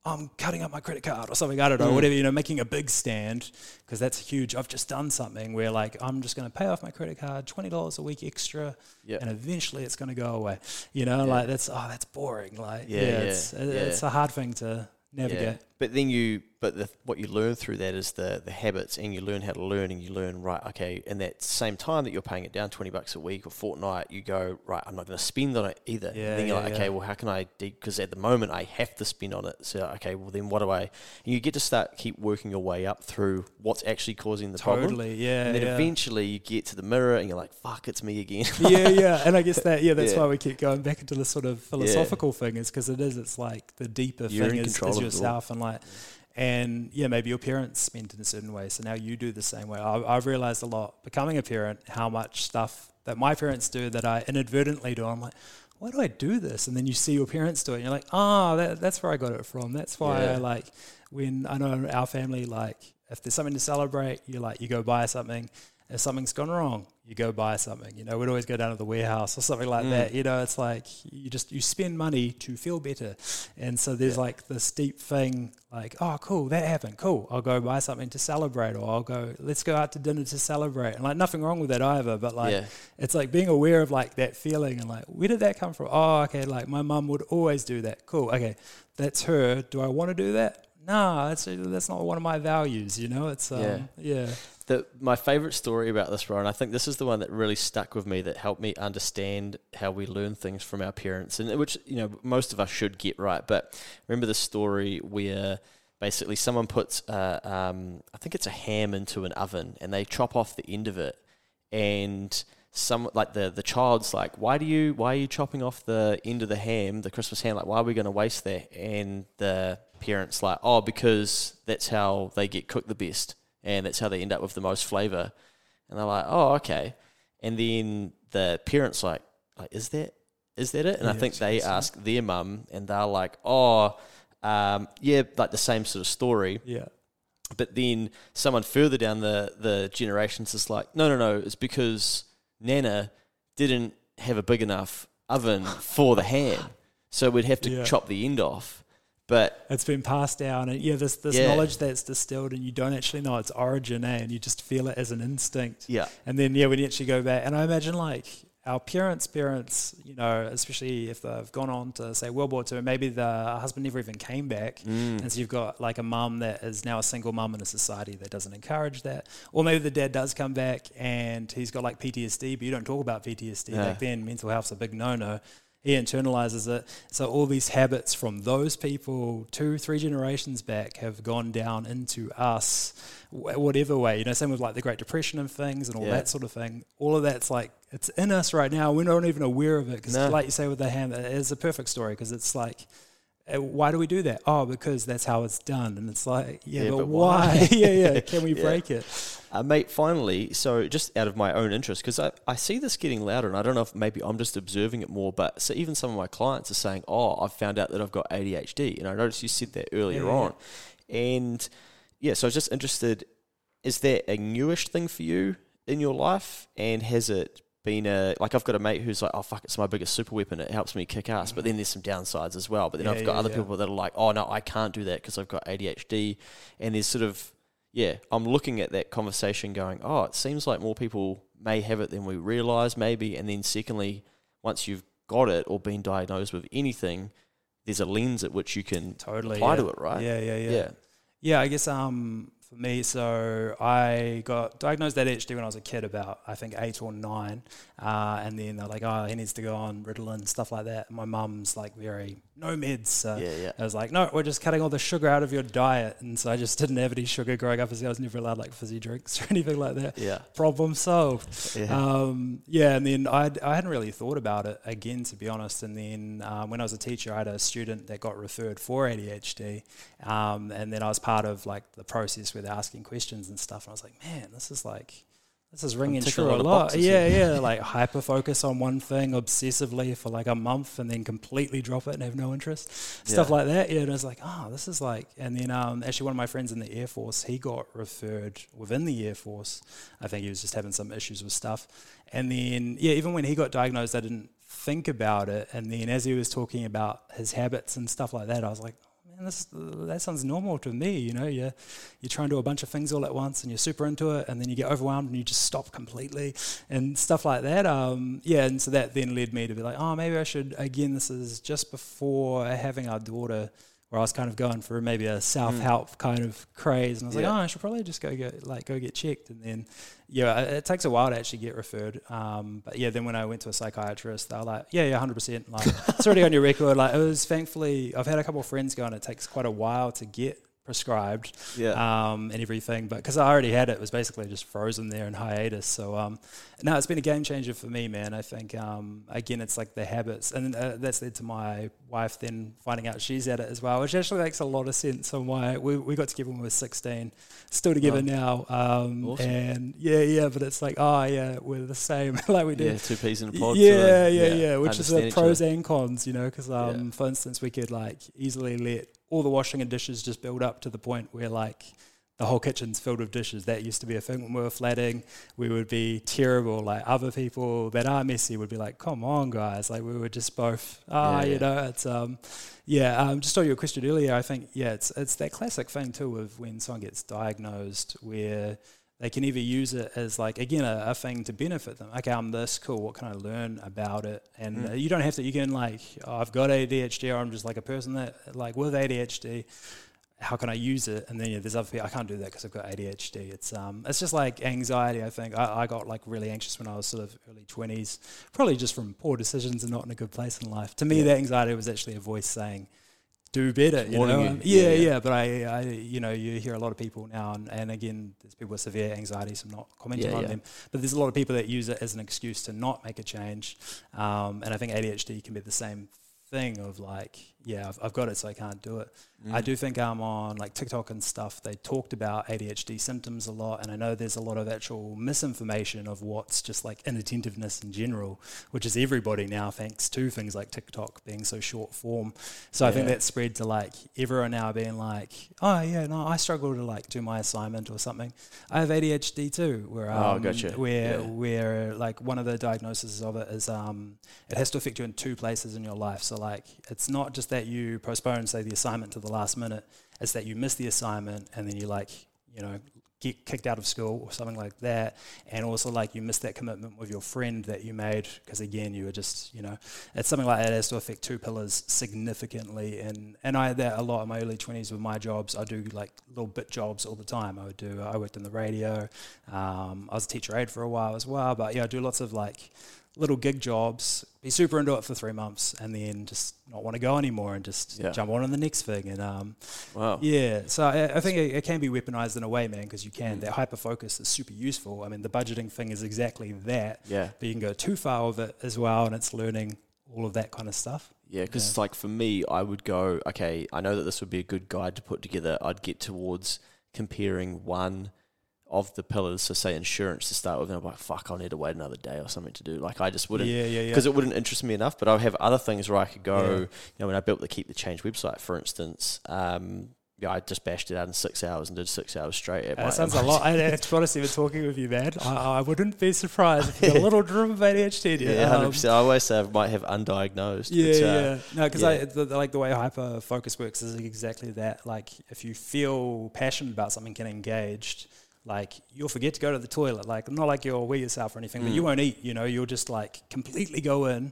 I'm cutting up my credit card or something, I don't know, Mm. whatever, you know, making a big stand because that's huge. I've just done something where like I'm just going to pay off my credit card, $20 a week extra, Yeah. and eventually it's going to go away. You know, Yeah. like that's, oh, that's boring. Like, Yeah, yeah, yeah, it's, yeah. it's a hard thing to navigate. Yeah. But then you, but the, what you learn through that is the the habits, and you learn how to learn, and you learn right. Okay, and that same time that you're paying it down twenty bucks a week or fortnight, you go right. I'm not going to spend on it either. Yeah, then you're yeah, like, yeah. okay, well, how can I? Because at the moment, I have to spend on it. So okay, well, then what do I? And you get to start keep working your way up through what's actually causing the problem. Totally, yeah. And then yeah. eventually you get to the mirror and you're like, fuck, it's me again. yeah, yeah, and I guess that yeah, that's Yeah. why we keep going back into the sort of philosophical thing is because it is. It's like the deeper You're thing in is, is of it all. yourself, and like, and yeah, maybe your parents spent in a certain way, so now you do the same way. I, I've realized a lot becoming a parent how much stuff that my parents do that I inadvertently do. I'm like. Why do I do this? And then you see your parents do it, and you're like, "Oh, that, that's where I got it from. That's why Yeah. I like when I know our family like if there's something to celebrate, you like you go buy something. If something's gone wrong, you go buy something. You know, we'd always go down to the warehouse or something like Mm. that. You know, it's like you just you spend money to feel better, and so there's like this deep thing like, oh, cool, that happened. Cool, I'll go buy something to celebrate, or I'll go let's go out to dinner to celebrate. And like nothing wrong with that either, but like Yeah. it's like being aware of like that feeling and like where did that come from? Oh, okay, like my mum would always do that. Cool, okay, that's her. Do I want to do that? No, that's that's not one of my values. You know, it's um, Yeah. yeah. the my favorite story about this, bro, and I think this is the one that really stuck with me that helped me understand how we learn things from our parents, and which you know most of us should get right. But remember the story where basically someone puts, uh, um, I think it's a ham into an oven, and they chop off the end of it, and some like the the child's like, why do you why are you chopping off the end of the ham, the Christmas ham? Like, why are we going to waste that? And the parents like, oh, because that's how they get cooked the best, and that's how they end up with the most flavor. And they're like, oh, okay. And then the parents like, like, is that is that it? And I think they yeah. ask their mum, and they're like, oh, um, yeah, like the same sort of story. Yeah. But then someone further down the, the generations is like, no, no, no, it's because Nana didn't have a big enough oven for the ham. So we'd have to Yeah. chop the end off. But It's been passed down, and yeah, this this Yeah. knowledge that's distilled, and you don't actually know its origin, eh? And you just feel it as an instinct. yeah, And then yeah, when you actually go back, and I imagine like our parents' parents, you know, especially if they've gone on to say World War Two, maybe the husband never even came back, Mm. and so you've got like a mum that is now a single mum in a society that doesn't encourage that, or maybe the dad does come back and he's got like PTSD, but you don't talk about PTSD Yeah. back then. Mental health's a big no-no. He internalizes it. So all these habits from those people two, three generations back have gone down into us, whatever way. You know, same with like the Great Depression and things and all Yeah. that sort of thing. All of that's like it's in us right now. We're not even aware of it because, No. like you say with the ham, it's a perfect story because it's like. Uh, Why do we do that? Oh, because that's how it's done, and it's like, yeah, Yeah, but, but why? why? yeah, yeah. Can we Yeah. break it? Uh, mate, finally, so just out of my own interest, because I, I see this getting louder, and I don't know if maybe I'm just observing it more, but so even some of my clients are saying, oh, I've found out that I've got ADHD. And I noticed you said that earlier Yeah, on. And yeah, so I was just interested is that a newish thing for you in your life? And has it been a, like, I've got a mate who's like, oh, fuck, it's my biggest super weapon. It helps me kick ass. But then there's some downsides as well. But then Yeah, I've got yeah, other yeah. people that are like, oh, no, I can't do that because I've got ADHD. And there's sort of, yeah, I'm looking at that conversation going, oh, it seems like more people may have it than we realize, maybe. And then, secondly, once you've got it or been diagnosed with anything, there's a lens at which you can Totally apply to it, right? Yeah, yeah, yeah. Yeah. Yeah, I guess um, for me, so I got diagnosed with ADHD when I was a kid, about I think eight or nine, uh, and then they're like, "Oh, he needs to go on Ritalin, stuff like that." My mum's like, "Very no meds." So Yeah, yeah. I was like, "No, we're just cutting all the sugar out of your diet," and so I just didn't have any sugar growing up. As I was never allowed like fizzy drinks or anything like that. Yeah. Problem solved. Yeah. Um, yeah, and then I I hadn't really thought about it again, to be honest. And then um, when I was a teacher, I had a student that got referred for ADHD, um, and then I was part of like the process with asking questions and stuff. And I was like, man, this is like. This is ringing true a lot boxes Yeah, here. yeah. Like hyper focus on one thing obsessively for like a month and then completely drop it and have no interest. Stuff Yeah. like that. Yeah. And I was like, oh, this is like and then um actually one of my friends in the Air Force, he got referred within the Air Force. I think he was just having some issues with stuff. And then yeah, even when he got diagnosed, I didn't think about it. And then as he was talking about his habits and stuff like that, I was like, man, this that sounds normal to me. You know, you you try and do a bunch of things all at once, and you're super into it, and then you get overwhelmed and you just stop completely, and stuff like that. Um, yeah, and so that then led me to be like, oh, maybe I should. Again, this is just before having our daughter. Where I was kind of going for maybe a self help kind of craze, and I was Yeah. like, "Oh, I should probably just go get like go get checked." And then, yeah, it, it takes a while to actually get referred. Um, but yeah, then when I went to a psychiatrist, they were like, "Yeah, yeah, hundred percent. Like it's already on your record." Like it was thankfully, I've had a couple of friends go, and it takes quite a while to get prescribed Yeah. um, and everything. But because I already had it, it was basically just frozen there in hiatus. So um, no, it's been a game changer for me, man. I think um, again, it's like the habits, and uh, that's led to my wife then finding out she's at it as well, which actually makes a lot of sense on why we, we got together when we were sixteen, still together Wow. now. Um, Awesome. And yeah, yeah, but it's like, oh yeah, we're the same, like we did. yeah, two peas in a pod. Yeah, of, yeah, yeah, Which is the pros and cons, you know, because um, Yeah. for instance, we could like easily let all the washing and dishes just build up to the point where like the whole kitchen's filled with dishes. That used to be a thing when we were flatting. We would be terrible. Like other people that are messy would be like, "Come on, guys!" Like we were just both, ah, Yeah, you yeah. know, it's um, yeah. Um, just on your question earlier, I think yeah, it's it's that classic thing too of when someone gets diagnosed where they can either use it as like again a, a thing to benefit them. Okay, I'm this cool. What can I learn about it? And Mm. uh, you don't have to. You can like, oh, I've got ADHD, or I'm just like a person that like with ADHD. How can I use it? And then yeah, there's other people I can't do that because I've got ADHD. It's um, it's just like anxiety. I think I, I got like really anxious when I was sort of early twenties, probably just from poor decisions and not in a good place in life. To me, Yeah. that anxiety was actually a voice saying, "Do better." You know? you. Um, Yeah, yeah, yeah. yeah, But I, I, you know, you hear a lot of people now, and, and again, there's people with severe anxiety, so I'm not commenting Yeah, on yeah. them. But there's a lot of people that use it as an excuse to not make a change, um, and I think ADHD can be the same thing of like, yeah, I've, I've got it, so I can't do it. Mm. I do think I'm on like TikTok and stuff, they talked about ADHD symptoms a lot, and I know there's a lot of actual misinformation of what's just like inattentiveness in general, which is everybody now, thanks to things like TikTok being so short form. So I think that spread to like everyone now being like, oh yeah, no, I struggle to like do my assignment or something. I have ADHD too, where Oh, um, gotcha. where Yeah. where like one of the diagnoses of it is um, it has to affect you in two places in your life. So like it's not just that you postpone say the assignment to the last minute, it's that you miss the assignment and then you like you know get kicked out of school or something like that, and also like you miss that commitment with your friend that you made because again you were just you know it's something like that has to affect two pillars significantly. And and I had that a lot in my early 20s with my jobs. I do like little bit jobs all the time. I would do I worked in the radio. Um, I was a teacher aide for a while as well. But yeah I do lots of like little gig jobs be super into it for three months and then just not want to go anymore and just Yeah. jump on to the next thing. And um, Wow. yeah, so I, I think it, it can be weaponized in a way, man, because you Mm. can. That hyper focus is super useful. I mean, the budgeting thing is exactly that. Yeah. But you can go too far with it as well, and it's learning all of that kind of stuff. Yeah, because it's like for me, I would go, okay, I know that this would be a good guide to put together. I'd get towards comparing one of the pillars, so say insurance to start with, and I'm like, fuck, I'll need to wait another day or something to do. Like, I just wouldn't, Yeah, yeah, yeah. because it wouldn't interest me enough. But I would have other things where I could go, Yeah. you know, when I built the Keep the Change website, for instance, um, yeah, I just bashed it out in six hours and did six hours straight. At my- That sounds a lot. I, to be honest, even talking with you, man, I, I wouldn't be surprised if you got a little drip of ADHD. Yeah, hundred Um, percent. I always say I might have undiagnosed. Yeah, uh, yeah. No, because yeah. The- like the way hyper focus works is exactly that. Like, if you feel passionate about something and engaged, like you'll forget to go to the toilet. Like, not like you'll wear yourself or anything, but you won't eat. You know, you'll just like completely go in,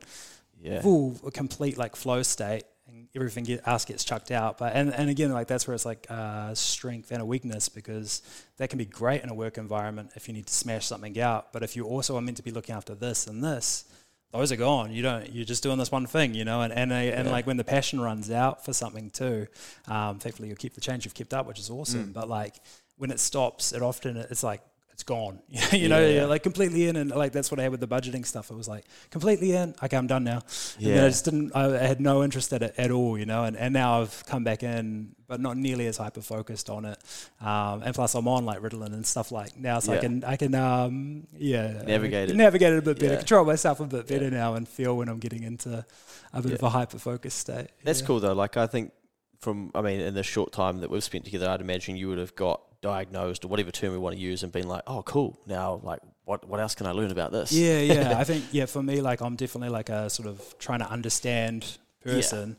Yeah. full a complete like flow state, and everything get, else gets chucked out. But and and again, like that's where it's like uh, strength and a weakness because that can be great in a work environment if you need to smash something out. But if you also are meant to be looking after this and this, those are gone. You don't. You're just doing this one thing, you know. And and and Yeah. like when the passion runs out for something too, um, thankfully you'll keep the change you've kept up, which is Mm. awesome. But like when it stops, it often it's like it's gone. you know, Yeah. like completely in, and like that's what I had with the budgeting stuff. It was like completely in. Okay, I'm done now. And Yeah. I just didn't. I had no interest in it at all, you know. And, and now I've come back in, but not nearly as hyper focused on it. Um, and plus, I'm on like Ritalin and stuff like now, so I can I can um, yeah Navigate it. navigate it a bit better, Yeah. control myself a bit better Yeah. now, and feel when I'm getting into a bit Yeah. of a hyper focused state. That's Yeah. cool though. Like I think from I mean, in the short time that we've spent together, I'd imagine you would have got diagnosed or whatever term we want to use and been like, oh, cool. Now, like, what what else can I learn about this? Yeah, yeah. I think yeah, for me, like I'm definitely like a sort of trying to understand person.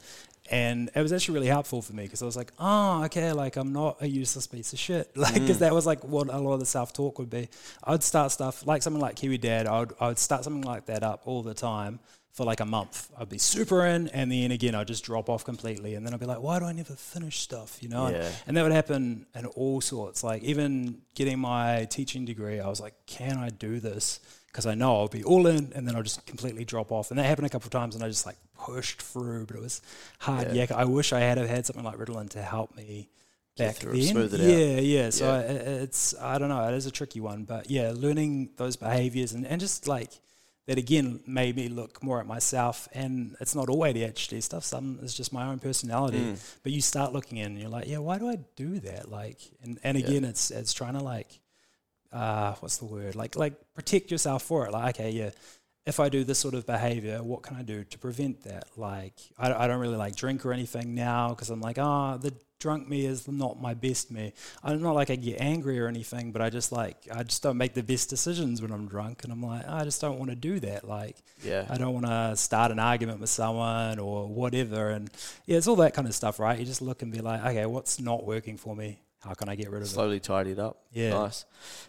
And it was actually really helpful for me because I was like, oh, okay, like I'm not a useless piece of shit. Like, because mm. that was like what a lot of the self talk would be. I'd start stuff like something like Kiwi Dad. I would, I would start something like that up all the time for like a month. I'd be super in, and then again, I'd just drop off completely. And then I'd be like, why do I never finish stuff? You know? And- Yeah. and that would happen in all sorts. Like even getting my teaching degree, I was like, can I do this? Because I know I'll be all in, and then I'll just completely drop off. And that happened a couple of times, and I just like pushed through, but it was hard. Yeah. I wish I had have had something like Ritalin to help me back then. smooth it out. yeah, yeah. So Yeah. I, it's I don't know. It is a tricky one, but yeah, learning those behaviors and, and just like that again made me look more at myself. And it's not all ADHD stuff. Some is just my own personality. Mm. But you start looking in, and you're like, yeah, why do I do that? Like, and, and Yeah. again, it's it's trying to like, uh, what's the word? Like like protect yourself for it. Like, okay, yeah. If I do this sort of behavior, what can I do to prevent that? Like, I, I don't really like drink or anything now because I'm like, ah, the drunk me is not my best me. I'm not like I get angry or anything, but I just like, I just don't make the best decisions when I'm drunk. And I'm like, I just don't want to do that. Like, Yeah. I don't want to start an argument with someone or whatever. And yeah, it's all that kind of stuff, right? You just look and be like, okay, what's not working for me? How can I get rid of it? Slowly tidy it up. Yeah. Nice.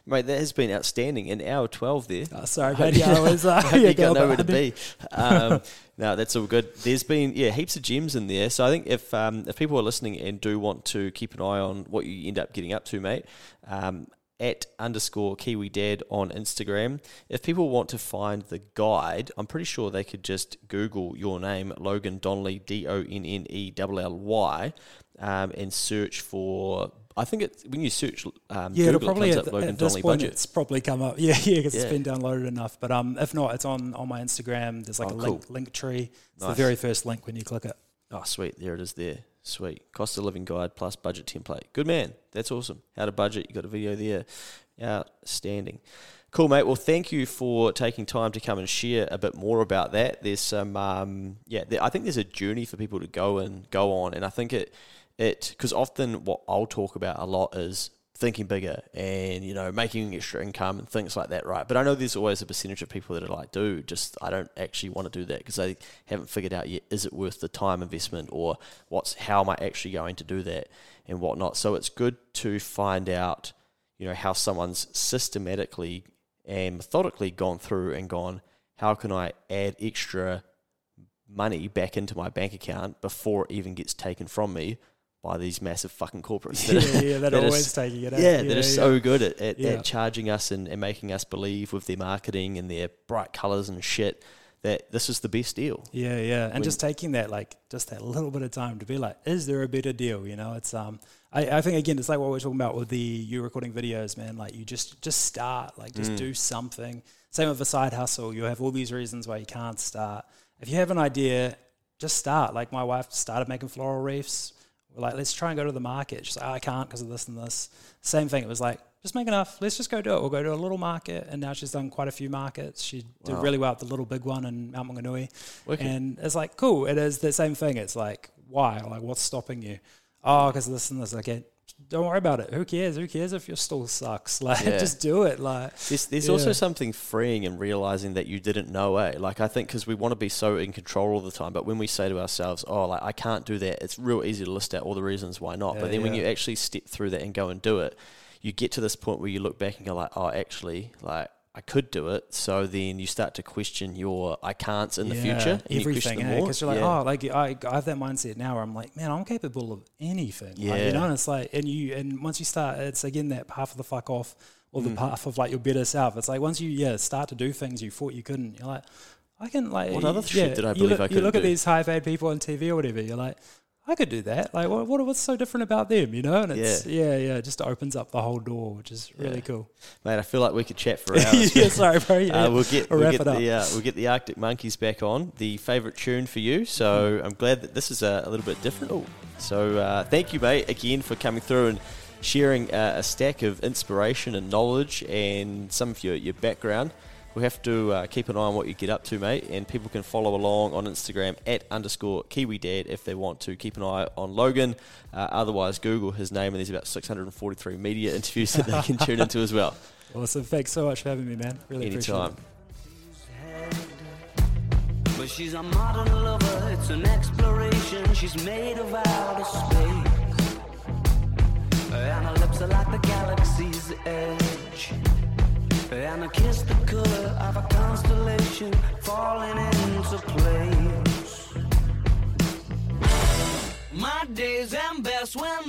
Mate, that has been outstanding. An hour 12 there. Oh, sorry, yeah, I was, uh, you got nowhere to be. Um, no, that's all good. There's been yeah heaps of gems in there. So I think if um, if people are listening and do want to keep an eye on what you end up getting up to, mate, um, at underscore Kiwi Dad on Instagram. If people want to find the guide, I'm pretty sure they could just Google your name, Logan Donnelly, D O N N E L L Y, um, and search for. I think it when you search um, Yeah, it'll Google, probably it at, up Logan at this Donnelly point budget. it's probably come up. Yeah, yeah, because Yeah. it's been downloaded enough. But um, if not, it's on on my Instagram. There's like Oh, a cool. link link tree. It's Nice. the very first link when you click it. Oh, sweet. There it is there. Sweet. Cost of living guide plus budget template. Good man. That's awesome. How to budget. You got a video there. Outstanding. Cool, mate. Well, thank you for taking time to come and share a bit more about that. There's some, um, yeah, there, I think there's a journey for people to go and go on. And I think it, it, because often what I'll talk about a lot is thinking bigger and, you know, making extra income and things like that, right? But I know there's always a percentage of people that are like, dude, just, I don't actually want to do that because they haven't figured out yet, is it worth the time investment or what's, how am I actually going to do that and whatnot. So it's good to find out, you know, how someone's systematically and methodically gone through and gone, how can I add extra money back into my bank account before it even gets taken from me by these massive fucking corporates? yeah, yeah, they're that is- always taking it. out. yeah, that is so good at, at, Yeah. at charging us and, and making us believe with their marketing and their bright colors and shit that this is the best deal. Yeah, yeah, and just taking that like just that little bit of time to be like, is there a better deal? You know, it's um, I, I think again, it's like what we're talking about with the you recording videos, man. Like you just just start, like just do something. Same with a side hustle. You have all these reasons why you can't start. If you have an idea, just start. Like my wife started making floral reefs. We're like, let's try and go to the market. She's like, oh, I can't because of this and this. Same thing. It was like, just make enough. Let's just go do it. We'll go to a little market, and now she's done quite a few markets. She did really well at the little big one in Mount Maunganui, Wicked. and it's like cool. It is the same thing. It's like why? Like what's stopping you? Oh, because of this and this. Okay, don't worry about it. Who cares? Who cares if your stall sucks? Like Yeah. just do it. Like There's, there's Yeah. also something freeing in realizing that you didn't know, eh? Like, I think because we want to be so in control all the time, but when we say to ourselves, oh, like, I can't do that, it's real easy to list out all the reasons why not. Yeah, but then when you actually step through that and go and do it, you get to this point where you look back and go, like, oh, actually, like, I could do it. So then you start to question your I can'ts in the future. and everything. them more. Because you're like, Yeah. oh, like I, I have that mindset now where I'm like, man, I'm capable of anything. Like, Yeah. you know, and it's like, and you, and once you start, it's again that path of the fuck off or Mm. the path of like your better self. It's like once you, yeah, start to do things you thought you couldn't, you're like, I can like. What other yeah, shit did I believe look, I You couldn't look at do? these high paid people on TV or whatever. You're like, I could do that. Like, what, what what's so different about them? You know, and it's yeah, yeah, it just opens up the whole door, which is really Yeah. cool. Mate, I feel like we could chat for hours. yeah, sorry, bro. Yeah. Uh, we'll get We'll we'll wrap get it up. the uh, we'll get the Arctic Monkeys back on the favourite tune for you. Mm-hmm. So I'm glad that this is a, a little bit different. Ooh. So uh, thank you, mate, again for coming through and sharing uh, a stack of inspiration and knowledge and some of your your background. We'll have to uh, keep an eye on what you get up to, mate, and people can follow along on Instagram at underscore Kiwi Dad if they want to. Keep an eye on Logan. Uh, otherwise, Google his name, and there's about 643 media interviews that they can tune into as well. Awesome. Thanks so much for having me, man. Really appreciate it. And the her kiss the color of a constellation falling into place. My days end best when